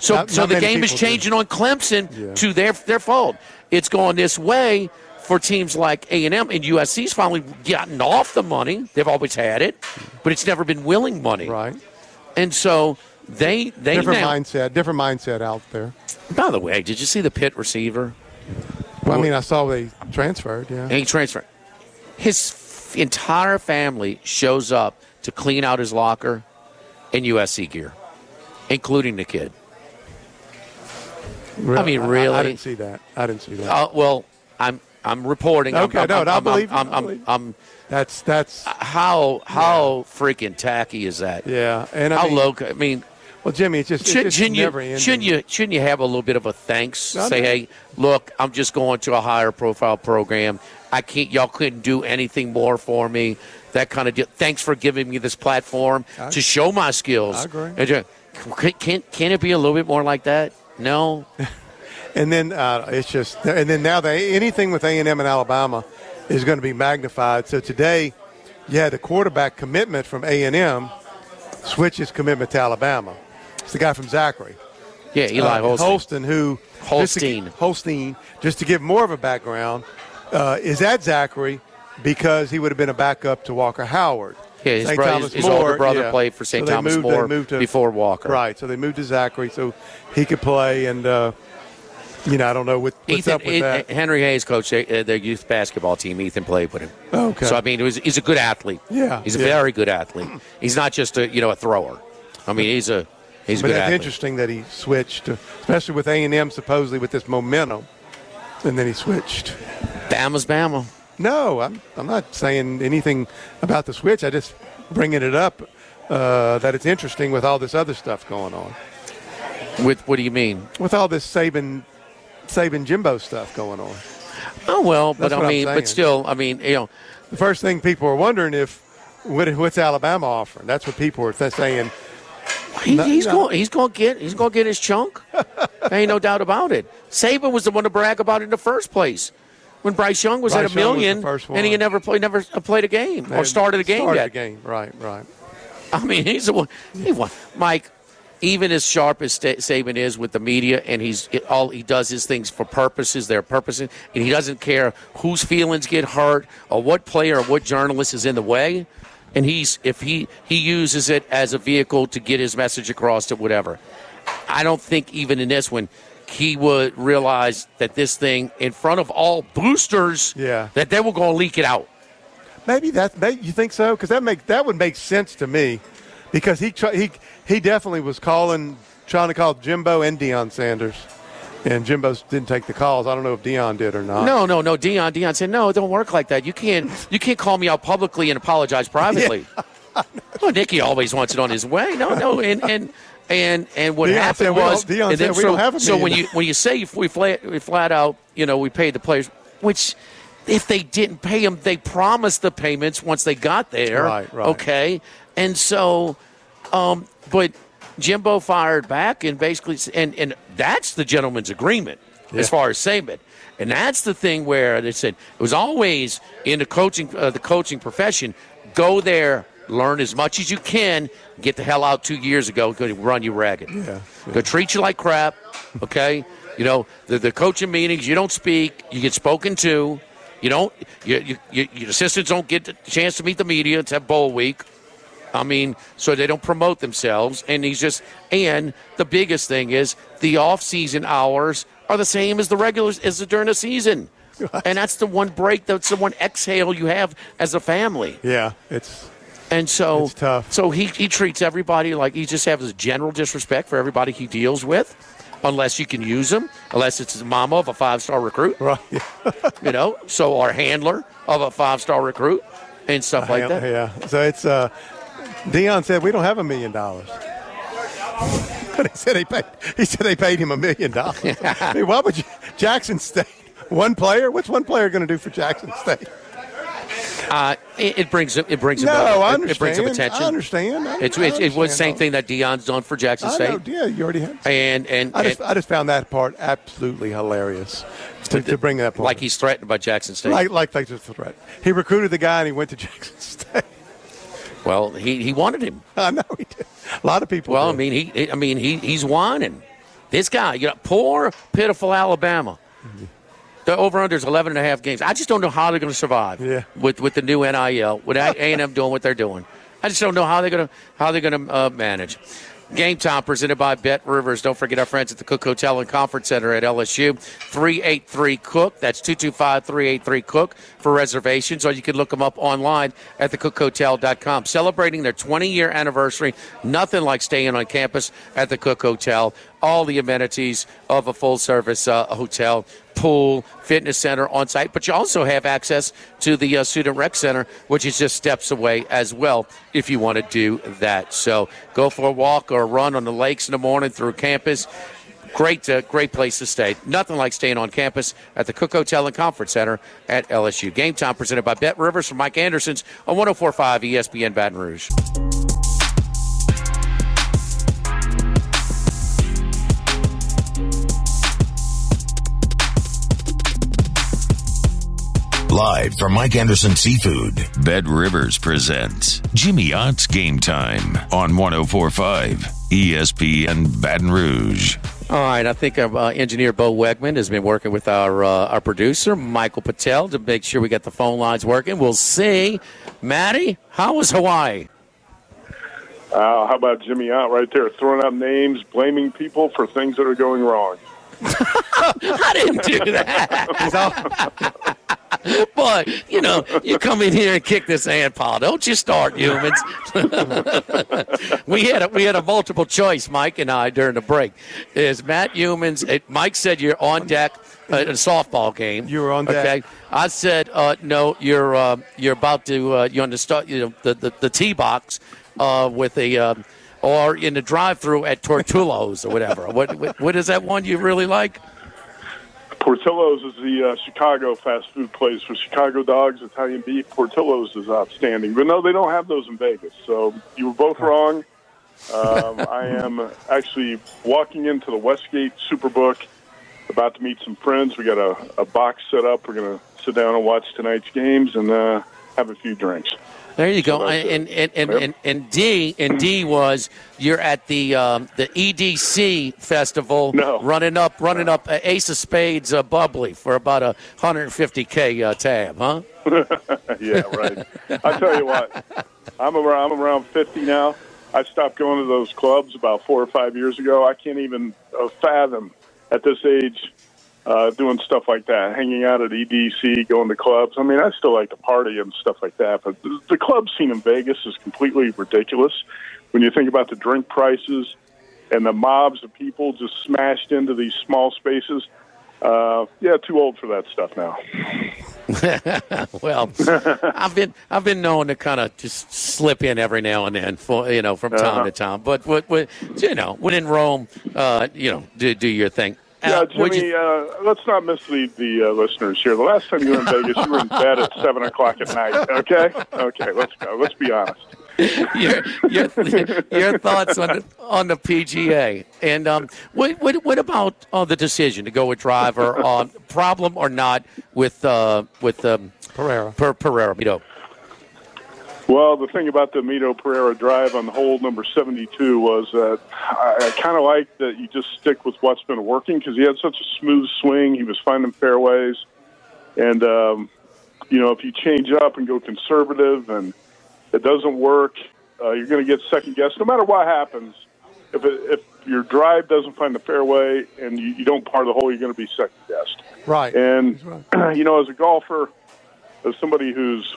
E: So
F: Not-
E: so
F: not
E: the game is
F: people do.
E: changing on Clemson
F: Yeah.
E: to their their fault. It's going this way for teams like A and M and USC's finally gotten off the money. They've always had it, but it's never been willing money.
F: right.
E: And so they they
F: Different
E: now.
F: mindset. Different mindset out there.
E: By the way, did you see the Pitt receiver?
F: Well, I mean, I saw they transferred. Yeah.
E: And he transferred. His f- entire family shows up to clean out his locker in USC gear, including the kid.
F: Re-
E: I mean, really?
F: I, didn't see that. I didn't see that.
E: Uh, well, I'm I'm reporting.
F: Okay,
E: I'm,
F: no,
E: I'm,
F: I believe
E: I'm,
F: I
E: I'm,
F: believe.
E: I'm-
F: that's that's uh,
E: how how freaking tacky is that?
F: yeah. And I
E: How
F: mean,
E: low? I mean,
F: well, Jimmy, it's just,
E: should,
F: it's just
E: you shouldn't you shouldn't you have a little bit of a thanks?
F: I
E: Say,
F: know.
E: hey, look, I'm just going to a higher profile program. I can't. Y'all couldn't do anything more for me. that kind of deal. Thanks for giving me this platform
F: I-
E: to show my skills.
F: I agree.
E: And uh, can, can, can it be a little bit more like that? No.
F: And then uh, it's just, and then now they, anything with A and M and Alabama is going to be magnified. So today, you had a quarterback commitment from A and M switch his commitment to Alabama. It's the guy from Zachary.
E: Yeah, Eli
F: uh,
E: Holstein.
F: Holston, who just to
E: Holstein.
F: Holstein, just to give more of a background, uh, is at Zachary because he would have been a backup to Walker Howard.
E: Yeah, his brother-
F: Thomas
E: his older brother
F: yeah.
E: played for St.
F: So
E: Thomas
F: moved-
E: More
F: to-
E: before Walker.
F: Right, so they moved to Zachary so he could play, and uh, you know I don't know what, what's
E: Ethan,
F: up with
E: E-
F: that.
E: Henry Hayes coached uh, their youth basketball team. Ethan played with him.
F: Okay.
E: So I mean, it was, he's a good athlete.
F: Yeah,
E: he's a
F: yeah.
E: very good athlete. He's not just a you know a thrower. I mean, he's a he's a
F: but
E: good athlete.
F: interesting that he switched, especially with A and M supposedly with this momentum, and then he switched.
E: Bama's Bama.
F: No, I'm I'm not saying anything about the switch. I just bringing it up uh, that it's interesting with all this other stuff going on,
E: With what do you mean?
F: with all this Saban, Saban Jimbo stuff going on.
E: Oh well, but
F: That's what
E: I mean, but still, I mean, you know,
F: The first thing people are wondering if what, what's Alabama offering. That's what people are saying.
E: he, he's
F: no.
E: going he's going to get he's going to get his chunk. Ain't no doubt about it. Saban was the one to brag about it in the first place. When Bryce Young was
F: Bryce
E: at a
F: Young was the
E: million, and he never played, never played a game or started a game
F: started
E: yet.
F: a game. Right, right.
E: I mean, he's the one. He won. Mike, even as sharp as Saban is with the media, and he's it, all he does is things for purposes, their purposes, and he doesn't care whose feelings get hurt or what player or what journalist is in the way. And he's if he he uses it as a vehicle to get his message across to whatever. I don't think even in this one he would realize that this thing in front of all boosters,
F: Yeah.
E: that they were going to leak it out.
F: Maybe that. Maybe you think so? Because that make that would make sense to me, because he he he definitely was calling, trying to call Jimbo and Deion Sanders, and Jimbo didn't take the calls. I don't know if Deion did or not.
E: No, no, no. Deion, Deion said, no, it don't work like that. You can't, you can't call me out publicly and apologize privately. well, Nicky always wants it on his way. No, no, and and and and what happened was, and
F: said
E: then
F: we
E: so,
F: don't have a
E: so when you when you say we flat, we flat out, you know, we paid the players, which. If they didn't pay them, they promised the payments once they got there.
F: Right, right.
E: Okay, and so, um, but Jimbo fired back and basically, and and that's the gentleman's agreement as far as Saban. And that's the thing where they said it was always in the coaching uh, the coaching profession. Go there, learn as much as you can. Get the hell out two years ago. Go run you ragged.
F: Yeah,
E: Go treat you like crap. Okay. you know the the coaching meetings. You don't speak. You get spoken to. You don't. You, you, you, your assistants don't get the chance to meet the media. It's at bowl week. I mean, so they don't promote themselves. And he's just, and the biggest thing is the off-season hours are the same as the regulars as the during the season. And that's the one break, that's the one exhale you have as a family.
F: Yeah, it's
E: And so,
F: It's tough.
E: so he, he treats everybody like he just has a general disrespect for everybody he deals with, unless you can use them, unless it's the mama of a five-star recruit,
F: right.
E: you know, so our handler of a five-star recruit and stuff like that.
F: Yeah. So it's uh, Deion said we don't have a million dollars. But he said they paid. He said they paid him a million dollars. Why would you, Jackson State? One player? What's one player going to do for Jackson State?
E: Uh, it, it brings him. It brings.
F: No,
E: it,
F: I
E: it
F: understand.
E: brings him attention.
F: I understand. I-
E: It's,
F: I
E: it's, it was the same thing that Deion's done for Jackson State.
F: know. Yeah, you already have.
E: And and,
F: I just,
E: and
F: I just found that part absolutely hilarious to, to bring that point.
E: like he's threatened by Jackson State.
F: like like that's a threat. He recruited the guy and he went to Jackson State.
E: Well, he, he wanted him.
F: I know he did. A lot of people.
E: Well, I mean he he- I mean he he's whining. This guy, you know, poor pitiful Alabama. The over under is 11 and a half games. I just don't know how they're going to survive
F: Yeah.
E: with with the new NIL, with A and M doing what they're doing. I just don't know how they're going to how they're going to uh, manage. Game time presented by Bet Rivers. Don't forget our friends at the Cook Hotel and Conference Center at LSU. 383 Cook. That's 225 383 Cook for reservations, or you can look them up online at thecookhotel.com. Celebrating their 20 year anniversary. Nothing like staying on campus at the Cook Hotel. All the amenities of a full service uh, hotel pool, fitness center on site, but you also have access to the uh, student rec center, which is just steps away as well if you want to do that. So go for a walk or a run on the lakes in the morning through campus. great, uh, great place to stay. Nothing like staying on campus at the Cook Hotel and Conference Center at LSU. Game time presented by Bet Rivers from Mike Anderson's on 104.5 ESPN Baton Rouge.
G: Live from Mike Anderson Seafood.
A: Bet Rivers presents Jimmy Ott's Game Time on 1045 ESPN Baton Rouge.
E: All right, I think our uh, engineer Bo Wegman has been working with our uh, our producer Michael Patel to make sure we get the phone lines working. We'll see. Maddie, how was Hawaii?
B: Uh, how about Jimmy Ott right there, throwing out names, blaming people for things that are going wrong?
E: I didn't do that. Boy, you know, you come in here and kick this ant pile. Don't you start, Youmans. we had a, we had a multiple choice, Mike and I, during the break. Is Matt Youmans? It, Mike said you're on deck at a softball game.
F: You were on deck.
E: Okay. I said uh, no. You're uh, you're about to uh, you're on the start. You know the the, the tee box uh, with a. Um, or in the drive-through at Portillo's or whatever. what, what what is that one you really like?
B: Portillo's is the uh, Chicago fast food place for Chicago dogs, Italian beef. Portillo's is outstanding, but no, they don't have those in Vegas. So you were both wrong. Um, I am actually walking into the Westgate Superbook, about to meet some friends. We got a, a box set up. We're going to sit down and watch tonight's games and uh, have a few drinks.
E: There you go. And, and, and, and, and D and D was you're at the um, the EDC festival,
B: No.
E: running up running up uh, Ace of Spades uh, bubbly for about a 150k uh, tab, huh?
B: yeah, right. I tell you what, I'm around. I'm around 50 now. I stopped going to those clubs about four or five years ago. I can't even uh, fathom at this age uh, doing stuff like that, hanging out at EDC, going to clubs. I mean, I still like to party and stuff like that, but the, club scene in Vegas is completely ridiculous when you think about the drink prices and the mobs of people just smashed into these small spaces. Uh, yeah, too old for that stuff now.
E: well, I've been I've been known to kind of just slip in every now and then, for you know, from time
B: Uh-huh.
E: to time. But what, what you know, when in Rome, uh, you know, do do your thing.
B: Yeah,
E: Uh,
B: Jimmy,
E: you-
B: uh, let's not mislead the uh, listeners here. The last time you were in Vegas, you were in bed at 7 o'clock at night, okay? Okay, let's go. Let's be honest.
E: your, your, your thoughts on the, on the PGA and um, what, what, what about uh, the decision to go with driver? Um, problem or not with uh, with um,
F: Pereira.
E: Per, Pereira? You know,
B: Well, the thing about the Mito Pereira drive on hole number 72 was that I, I kind of like that you just stick with what's been working because he had such a smooth swing. He was finding fairways. And, um, you know, if you change up and go conservative and it doesn't work, uh, you're going to get second guessed no matter what happens. If, it, if your drive doesn't find the fairway and you, you don't par the hole, you're going to be second guessed.
F: Right.
B: And you know, as a golfer, as somebody who's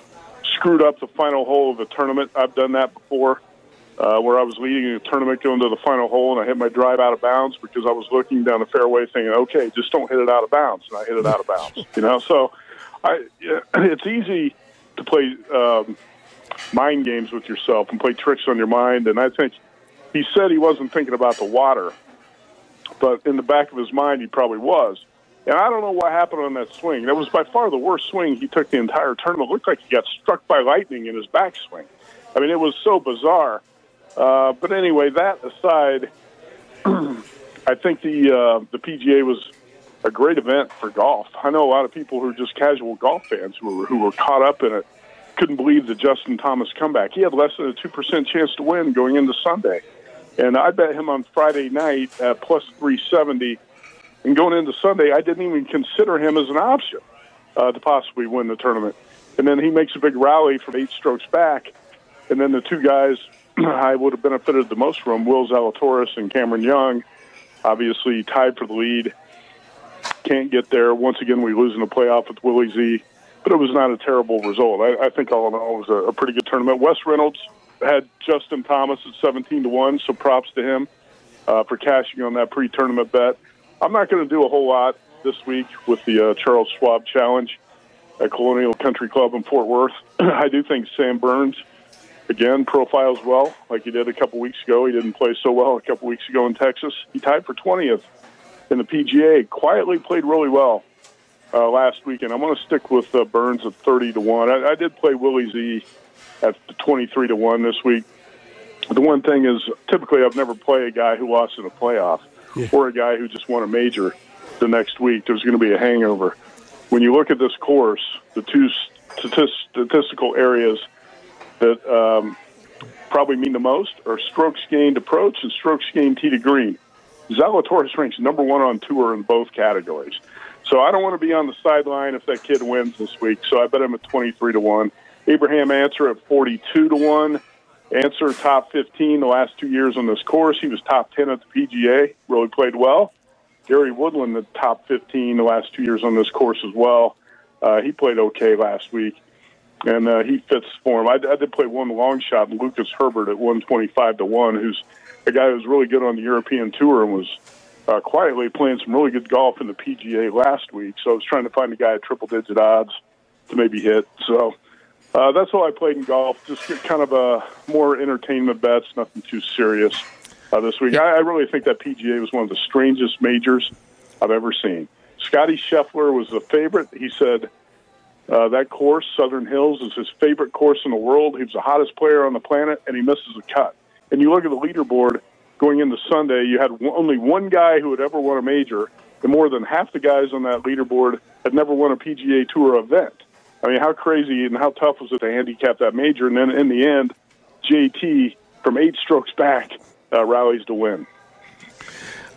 B: screwed up the final hole of a tournament, I've done that before, uh, where I was leading a tournament going to the final hole and I hit my drive out of bounds because I was looking down the fairway thinking, okay, just don't hit it out of bounds, and I hit it out of bounds. You know, so I it's easy to play um, mind games with yourself and play tricks on your mind, and I think he said he wasn't thinking about the water but in the back of his mind, he probably was. And I don't know what happened on that swing. That was by far the worst swing he took the entire tournament. It looked like he got struck by lightning in his backswing. I mean, it was so bizarre. Uh, but anyway, that aside, I think the uh, the PGA was a great event for golf. I know a lot of people who are just casual golf fans who were who were caught up in it. Couldn't believe the Justin Thomas comeback. He had less than a two percent chance to win going into Sunday, and I bet him on Friday night at plus three seventy. And going into Sunday, I didn't even consider him as an option uh, to possibly win the tournament. And then he makes a big rally from eight strokes back, and then the two guys I would have benefited the most from, Will Zalatoris and Cameron Young, obviously tied for the lead. Can't get there. Once again, we lose in the playoff with Willie Z, but it was not a terrible result. I, I think all in all, it was a, a pretty good tournament. Wes Reynolds had Justin Thomas at 17 to 1, so props to him uh, for cashing on that pre tournament bet. I'm not going to do a whole lot this week with the uh, Charles Schwab Challenge at Colonial Country Club in Fort Worth. I do think Sam Burns, again, profiles well, like he did a couple weeks ago. He didn't play so well a couple weeks ago in Texas. He tied for 20th in the PGA quietly played really well uh, last weekend. I'm going to stick with uh, Burns at 30 to one. I, I did play Willie Z at 23 to one this week. The one thing is, typically, I've never played a guy who lost in a playoff
F: Yeah.
B: or a guy who just won a major the next week. There's going to be a hangover. When you look at this course, the two statis- statistical areas that um, probably mean the most are strokes gained approach and strokes gained tee to green. Zalatoris ranks number one on tour in both categories. So I don't want to be on the sideline if that kid wins this week. So I bet him at 23 to 1. Abraham Ancer at 42 to 1. Ancer top 15 the last two years on this course. He was top 10 at the PGA, really played well. Gary Woodland, the top 15 the last two years on this course as well. Uh, he played okay last week, and uh, he fits for him. I, I did play one long shot, Lucas Herbert at 125 to 1, who's a guy who's really good on the European Tour and was uh, quietly playing some really good golf in the PGA last week. So I was trying to find a guy at triple digit odds to maybe hit. So uh, that's all I played in golf. Just get kind of a more entertainment bets, nothing too serious uh, this week. I, I really think that PGA was one of the strangest majors I've ever seen. Scottie Scheffler was the favorite. He said uh, that course, Southern Hills, is his favorite course in the world. He was the hottest player on the planet, and he misses a cut. And you look at the leaderboard going into Sunday, you had only one guy who had ever won a major, and more than half the guys on that leaderboard had never won a PGA Tour event. I mean, how crazy and how tough was it to handicap that major? And then in the end, JT from eight strokes back uh, rallies to win.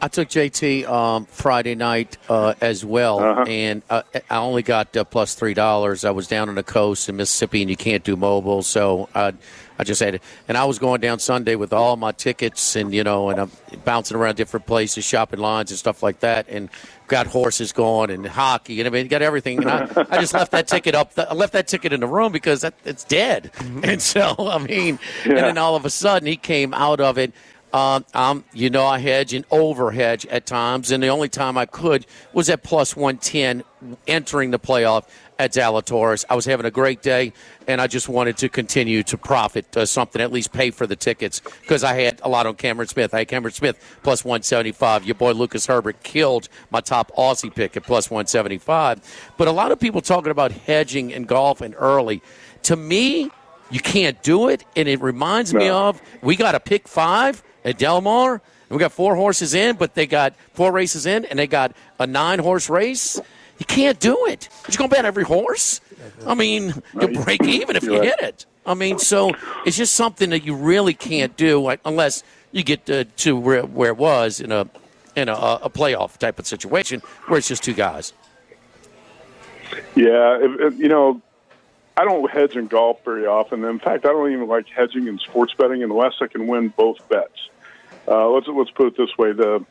E: I took JT um, Friday night uh, as well,
B: Uh-huh.
E: and uh, I only got uh, plus three dollars. I was down on the coast in Mississippi, and you can't do mobile, so I, I just had it. And I was going down Sunday with all my tickets, and you know, and I'm bouncing around different places, shopping lines and stuff like that, and got horses going and hockey, and I mean, got everything. And I, I just left that ticket up. I left that ticket in the room because that, it's dead. And so, I mean, and then all of a sudden he came out of it. Um, um, you know, I hedge and over hedge at times, and the only time I could was at plus 110 entering the playoff at Zalatoris. I was having a great day, and I just wanted to continue to profit uh, something, at least pay for the tickets, because I had a lot on Cameron Smith. I had Cameron Smith plus 175. Your boy Lucas Herbert killed my top Aussie pick at plus 175. But a lot of people talking about hedging in golf and early. To me, you can't do it, and it reminds me of we got a pick five at Del Mar. And we got four horses in, but they got four races in, and they got a nine horse race. You can't do it. You're going to bet every horse. I mean, you'll break even if you hit it. I mean, so it's just something that you really can't do unless you get to, to where, where it was in a in a, a playoff type of situation where it's just two guys.
B: Yeah, you know, I don't hedge in golf very often. In fact, I don't even like hedging in sports betting unless I can win both bets. Uh, let's let's put it this way: the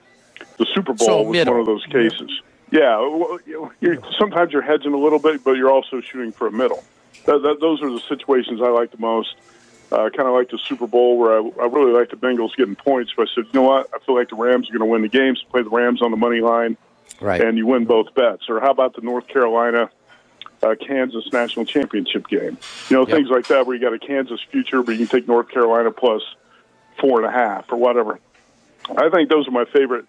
B: the Super Bowl
E: So
B: was
E: middle.
B: one of those cases. Yeah, well, you're, sometimes you're hedging a little bit, but you're also shooting for a middle. That, that, those are the situations I like the most. Uh, kind of like the Super Bowl, where I, I really like the Bengals getting points. But I said, you know what? I feel like the Rams are going to win the game. So play the Rams on the money line
E: Right.
B: and you win both bets. Or how about the North Carolina uh, Kansas national championship game? You know,
E: Yep.
B: things like that where you got a Kansas future, but you can take North Carolina plus four and a half or whatever. I think those are my favorite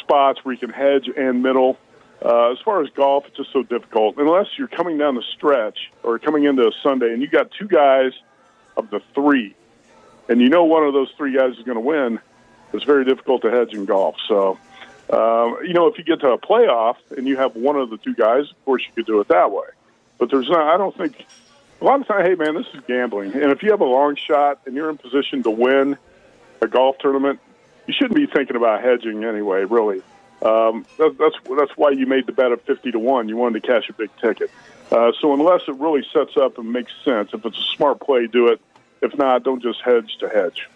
B: spots where you can hedge and middle. Uh, as far as golf, it's just so difficult unless you're coming down the stretch or coming into a Sunday and you got two guys of the three, and you know one of those three guys is going to win. It's very difficult to hedge in golf. So, um, you know, if you get to a playoff and you have one of the two guys, of course you could do it that way. But there's not. I don't think. A lot of time, hey man, this is gambling, and if you have a long shot and you're in position to win a golf tournament, you shouldn't be thinking about hedging anyway. Really, um, that, that's that's why you made the bet of fifty to one. You wanted to cash a big ticket. Uh, so unless it really sets up and makes sense, if it's a smart play, do it. If not, don't just hedge to hedge.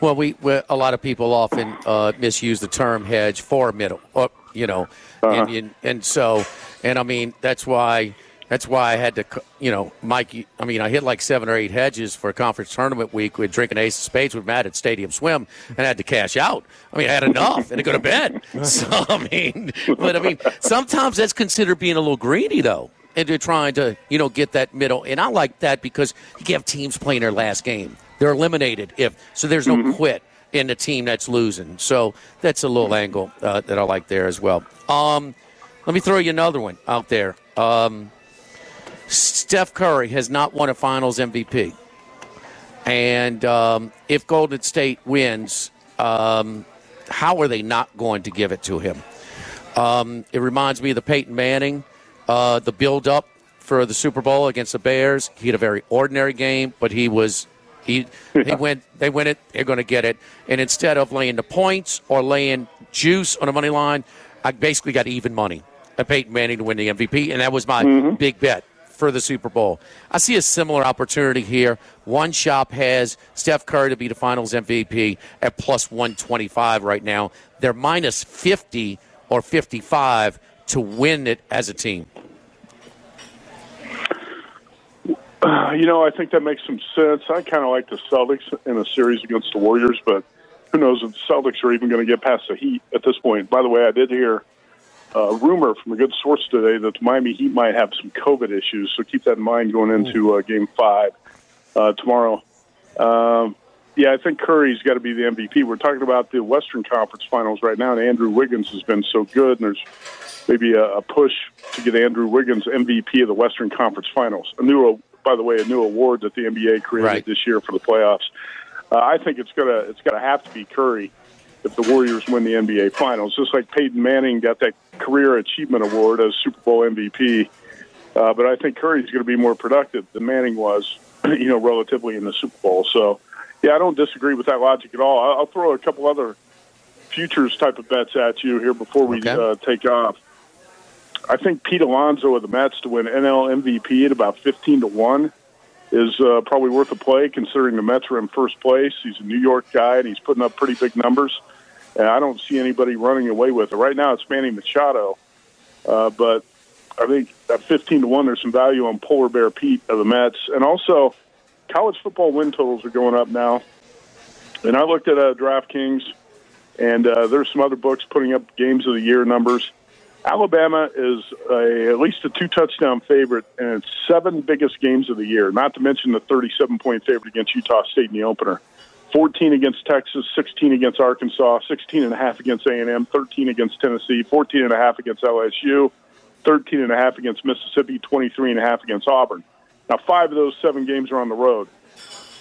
E: Well, we, we a lot of people often uh, misuse the term hedge for middle, uh, you know, and, and and so and I mean that's why that's why I had to, you know, Mike. I mean, I hit like seven or eight hedges for a conference tournament week with drinking ace of spades with Matt at Stadium Swim, and I had to cash out. I mean, I had enough and to go to bed. So I mean, but I mean, sometimes that's considered being a little greedy though. And they're trying to, you know, get that middle. And I like that because you have teams playing their last game. They're eliminated if so. There's no quit. in the team that's losing. So that's a little angle uh, that I like there as well. Um, let me throw you another one out there. Um, Steph Curry has not won a Finals MVP, and um, if Golden State wins, um, how are they not going to give it to him? Um, it reminds me of the Peyton Manning, uh, the build-up for the Super Bowl against the Bears. He had a very ordinary game, but he was he he went they win it, they're going to get it. And instead of laying the points or laying juice on the money line, I basically got even money. I Peyton Manning to win the MVP, and that was my big bet for the Super Bowl. I see a similar opportunity here. One shop has Steph Curry to be the Finals MVP at plus 125 right now. They're minus 50 or 55 to win it as a team.
B: Uh, you know, I think that makes some sense. I kind of like the Celtics in a series against the Warriors, but who knows if the Celtics are even going to get past the Heat at this point. By the way, I did hear a rumor from a good source today that the Miami Heat might have some COVID issues, so keep that in mind going into uh, Game Five uh, tomorrow. Um, yeah, I think Curry's got to be the MVP. We're talking about the Western Conference Finals right now, and Andrew Wiggins has been so good, and there's maybe a, a push to get Andrew Wiggins MVP of the Western Conference Finals. A new, by the way, a new award that the NBA created
E: Right.
B: this year for the playoffs. Uh, I think it's gonna it's gonna have to be Curry if the Warriors win the NBA Finals. Just like Peyton Manning got that Career Achievement Award as Super Bowl MVP, uh, but I think Curry's going to be more productive than Manning was, you know, relatively in the Super Bowl. So, yeah, I don't disagree with that logic at all. I'll, throw a couple other futures type of bets at you here before we
E: Okay.
B: uh, take off. I think Pete Alonso of the Mets to win NL MVP at about fifteen to one is uh, probably worth a play, considering the Mets are in first place. He's a New York guy, and he's putting up pretty big numbers. And I don't see anybody running away with it. Right now, it's Manny Machado, uh, but I think at 15 to 1, there's some value on Polar Bear Pete of the Mets. And also, college football win totals are going up now. And I looked at uh, DraftKings, and uh, there's some other books putting up games of the year numbers. Alabama is a, at least a two touchdown favorite in its seven biggest games of the year, not to mention the 37 point favorite against Utah State in the opener. 14 against Texas, 16 against Arkansas, 16 and a half against A&M, 13 against Tennessee, 14 and a half against LSU, 13 and a half against Mississippi, 23 and a half against Auburn. Now, five of those seven games are on the road.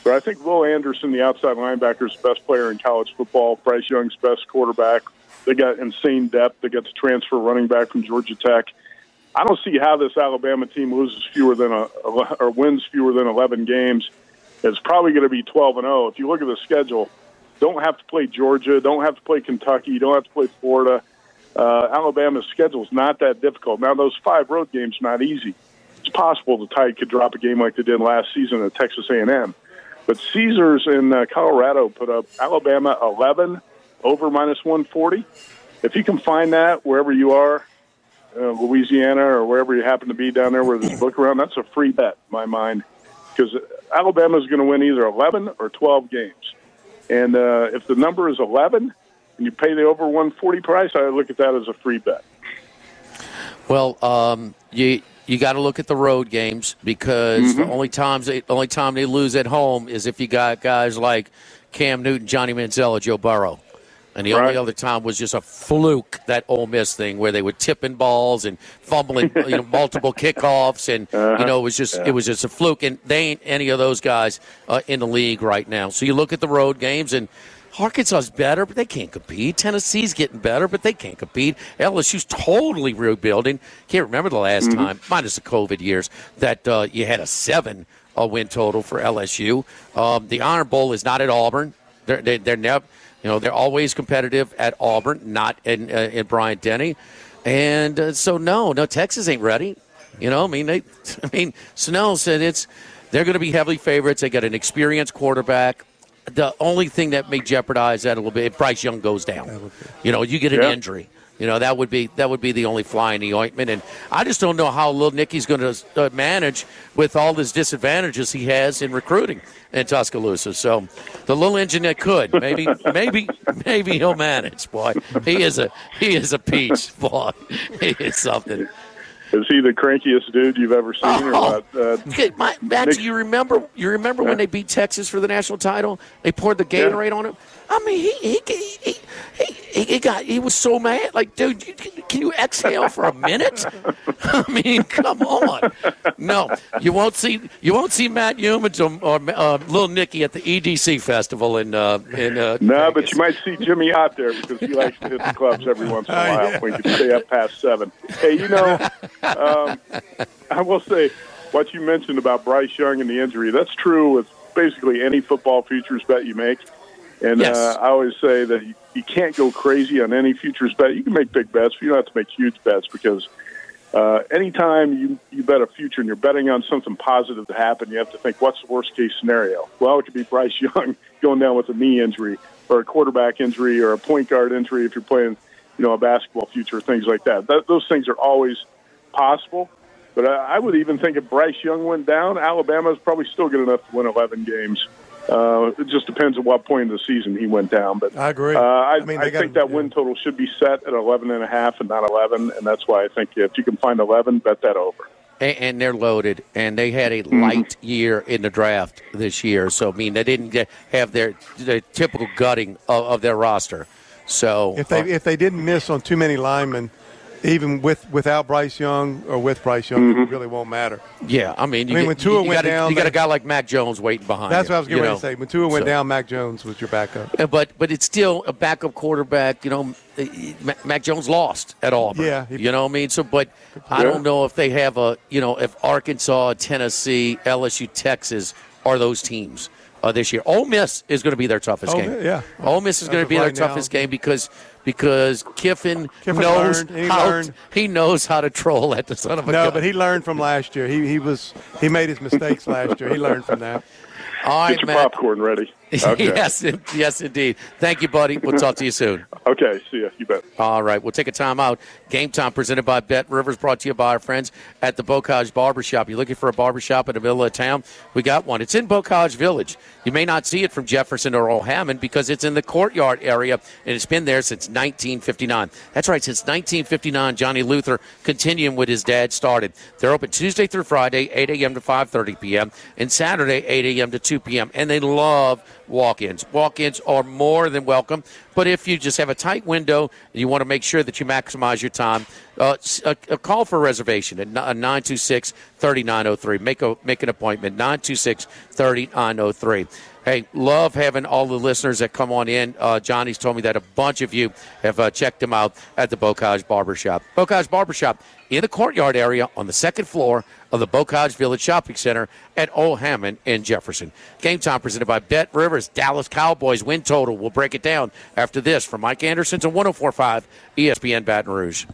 B: But I think Will Anderson, the outside linebacker, is the best player in college football. Bryce Young's best quarterback. They got insane depth. They got the transfer running back from Georgia Tech. I don't see how this Alabama team loses fewer than a or wins fewer than 11 games. It's probably going to be 12 and 0. If you look at the schedule, don't have to play Georgia, don't have to play Kentucky, don't have to play Florida. Uh, Alabama's schedule is not that difficult. Now those five road games not easy. It's possible the Tide could drop a game like they did last season at Texas A&M. But Caesars in uh, Colorado put up Alabama 11 over minus 140. If you can find that wherever you are, uh, Louisiana or wherever you happen to be down there where there's book around, that's a free bet in my mind because Alabama is going to win either 11 or 12 games. And uh, if the number is 11 and you pay the over 140 price, I look at that as a free bet.
E: Well, um, you you got to look at the road games because
B: Mm-hmm.
E: the only times they, only time they lose at home is if you got guys like Cam Newton, Johnny Manziel, Joe Burrow. And the only other time was just a fluke that Ole Miss thing where they were tipping balls and fumbling, you know, multiple kickoffs, and you know it was just it was just a fluke. And they ain't any of those guys uh, in the league right now. So you look at the road games and. Arkansas's better, but they can't compete. Tennessee's getting better, but they can't compete. LSU's totally rebuilding. Can't remember the last time, minus the COVID years, that uh, you had a seven uh, win total for LSU. Um, the Iron Bowl is not at Auburn. They're they, they're never, you know, they're always competitive at Auburn, not in uh, in Bryant Denny, and uh, so no, no, Texas ain't ready. You know, I mean, they, I mean, Snell said it's they're going to be heavily favorites. They got an experienced quarterback. The only thing that may jeopardize that a little bit if Bryce Young goes down. You know, you get an
B: Yeah.
E: injury. You know that would be that would be the only fly in the ointment, and I just don't know how little Nicky's going to uh, manage with all his disadvantages he has in recruiting in Tuscaloosa. So, the little engine that could maybe maybe maybe he'll manage. Boy, he is a he is a peach. Boy, he is something.
B: Is he the crankiest dude you've ever seen or
E: Oh.
B: what? Uh,
E: Okay, my, Matt,
B: Nick-
E: do you remember? You remember when they beat Texas for the national title? They poured the Gatorade on him. I mean, he he he he, he got he was so mad. Like, dude, you, can you exhale for a minute? I mean, come on. No, you won't see you won't see Matt Youmans or, or uh, Little Nicky at the EDC festival in uh, in. Uh,
B: No,
E: Vegas.
B: but you might see Jimmy out there because he likes to hit the clubs every once in a
F: Oh,
B: while.
F: yeah.
B: We can stay up past seven. Hey, you know, um, I will say what you mentioned about Bryce Young and the injury. That's true with basically any football futures bet you make. And
E: Yes.
B: uh, I always say that you, you can't go crazy on any futures bet. You can make big bets, but you don't have to make huge bets because uh, anytime you, you bet a future and you're betting on something positive to happen, you have to think, what's the worst case scenario? Well, it could be Bryce Young going down with a knee injury or a quarterback injury or a point guard injury if you're playing, you know, a basketball future, things like that. that those things are always possible. But I, I would even think if Bryce Young went down, Alabama is probably still good enough to win 11 games. Uh, it just depends at what point in the season he went down. But
F: I agree.
B: uh, I,
F: I mean,
B: I think
F: gotta-
B: that win total should be set at 11 and a half and not 11, and that's why I think if you can find 11, bet that over.
E: and, and they're loaded, and they had a light year in the draft this year. So I mean, they didn't get, have their, their typical gutting of, of their roster. So
F: If they
E: uh,
F: if they didn't miss on too many linemen, even with without Bryce Young or with Bryce Young, it really won't matter.
E: yeah, I mean, you
F: I mean,
E: get-
F: when Tua
E: you, you
F: went
E: got a,
F: down,
E: you got a guy like Mac Jones waiting behind.
F: That's
E: you,
F: what I was getting
E: you
F: ready
E: know.
F: to say. When Tua went
E: So-
F: down, Mac Jones was your backup.
E: But but it's still a backup quarterback. You know, uh, Mac- Mac Jones lost at Auburn.
F: Yeah, he-
E: you know what I mean. So, but I don't know if they have a you know if Arkansas, Tennessee, LSU, Texas are those teams uh, this year. Ole Miss is going to be their toughest
F: Ole
E: game.
F: Yeah.
E: Ole Miss is going to
F: of
E: be their
F: right now.
E: toughest game because because Kiffin,
F: Kiffin
E: knows
F: learned. He
E: how
F: learned.
E: he knows how to troll at the son of a
F: No,
E: gun.
F: but he learned from last year. He he was he made his mistakes last year. He learned from that.
E: All
B: Get your
E: Matt.
B: popcorn ready. Okay.
E: yes, yes, indeed. Thank you, buddy. We'll talk to you soon.
B: Okay, see ya. You bet.
E: All right, we'll take a time out. Game time presented by Bet Rivers, brought to you by our friends at the Bocage Barbershop. You're looking for a barbershop in the middle of town? We got one. It's in Bocage Village. You may not see it from Jefferson or Old Hammond because it's in the courtyard area, and it's been there since 1959. That's right, since 1959, Johnny Luther, continuing with his dad, started. They're open Tuesday through Friday, 8 a.m. to 5.30 p.m., and Saturday, 8 a.m. to 2 p.m., and they love walk-ins. Walk-ins are more than welcome, but if you just have a tight window and you want to make sure that you maximize your time, uh, a, a call for a reservation at 926-3903. Make a make an appointment 926-3903. Hey, love having all the listeners that come on in. Uh, Johnny's told me that a bunch of you have uh, checked him out at the Bocage Barbershop. Bocage Barbershop in the courtyard area on the second floor of the Bocage Village Shopping Center at Old Hammond in Jefferson. Game time presented by Bet Rivers. Dallas Cowboys win total. We'll break it down after this from Mike Anderson to 1045 ESPN Baton Rouge.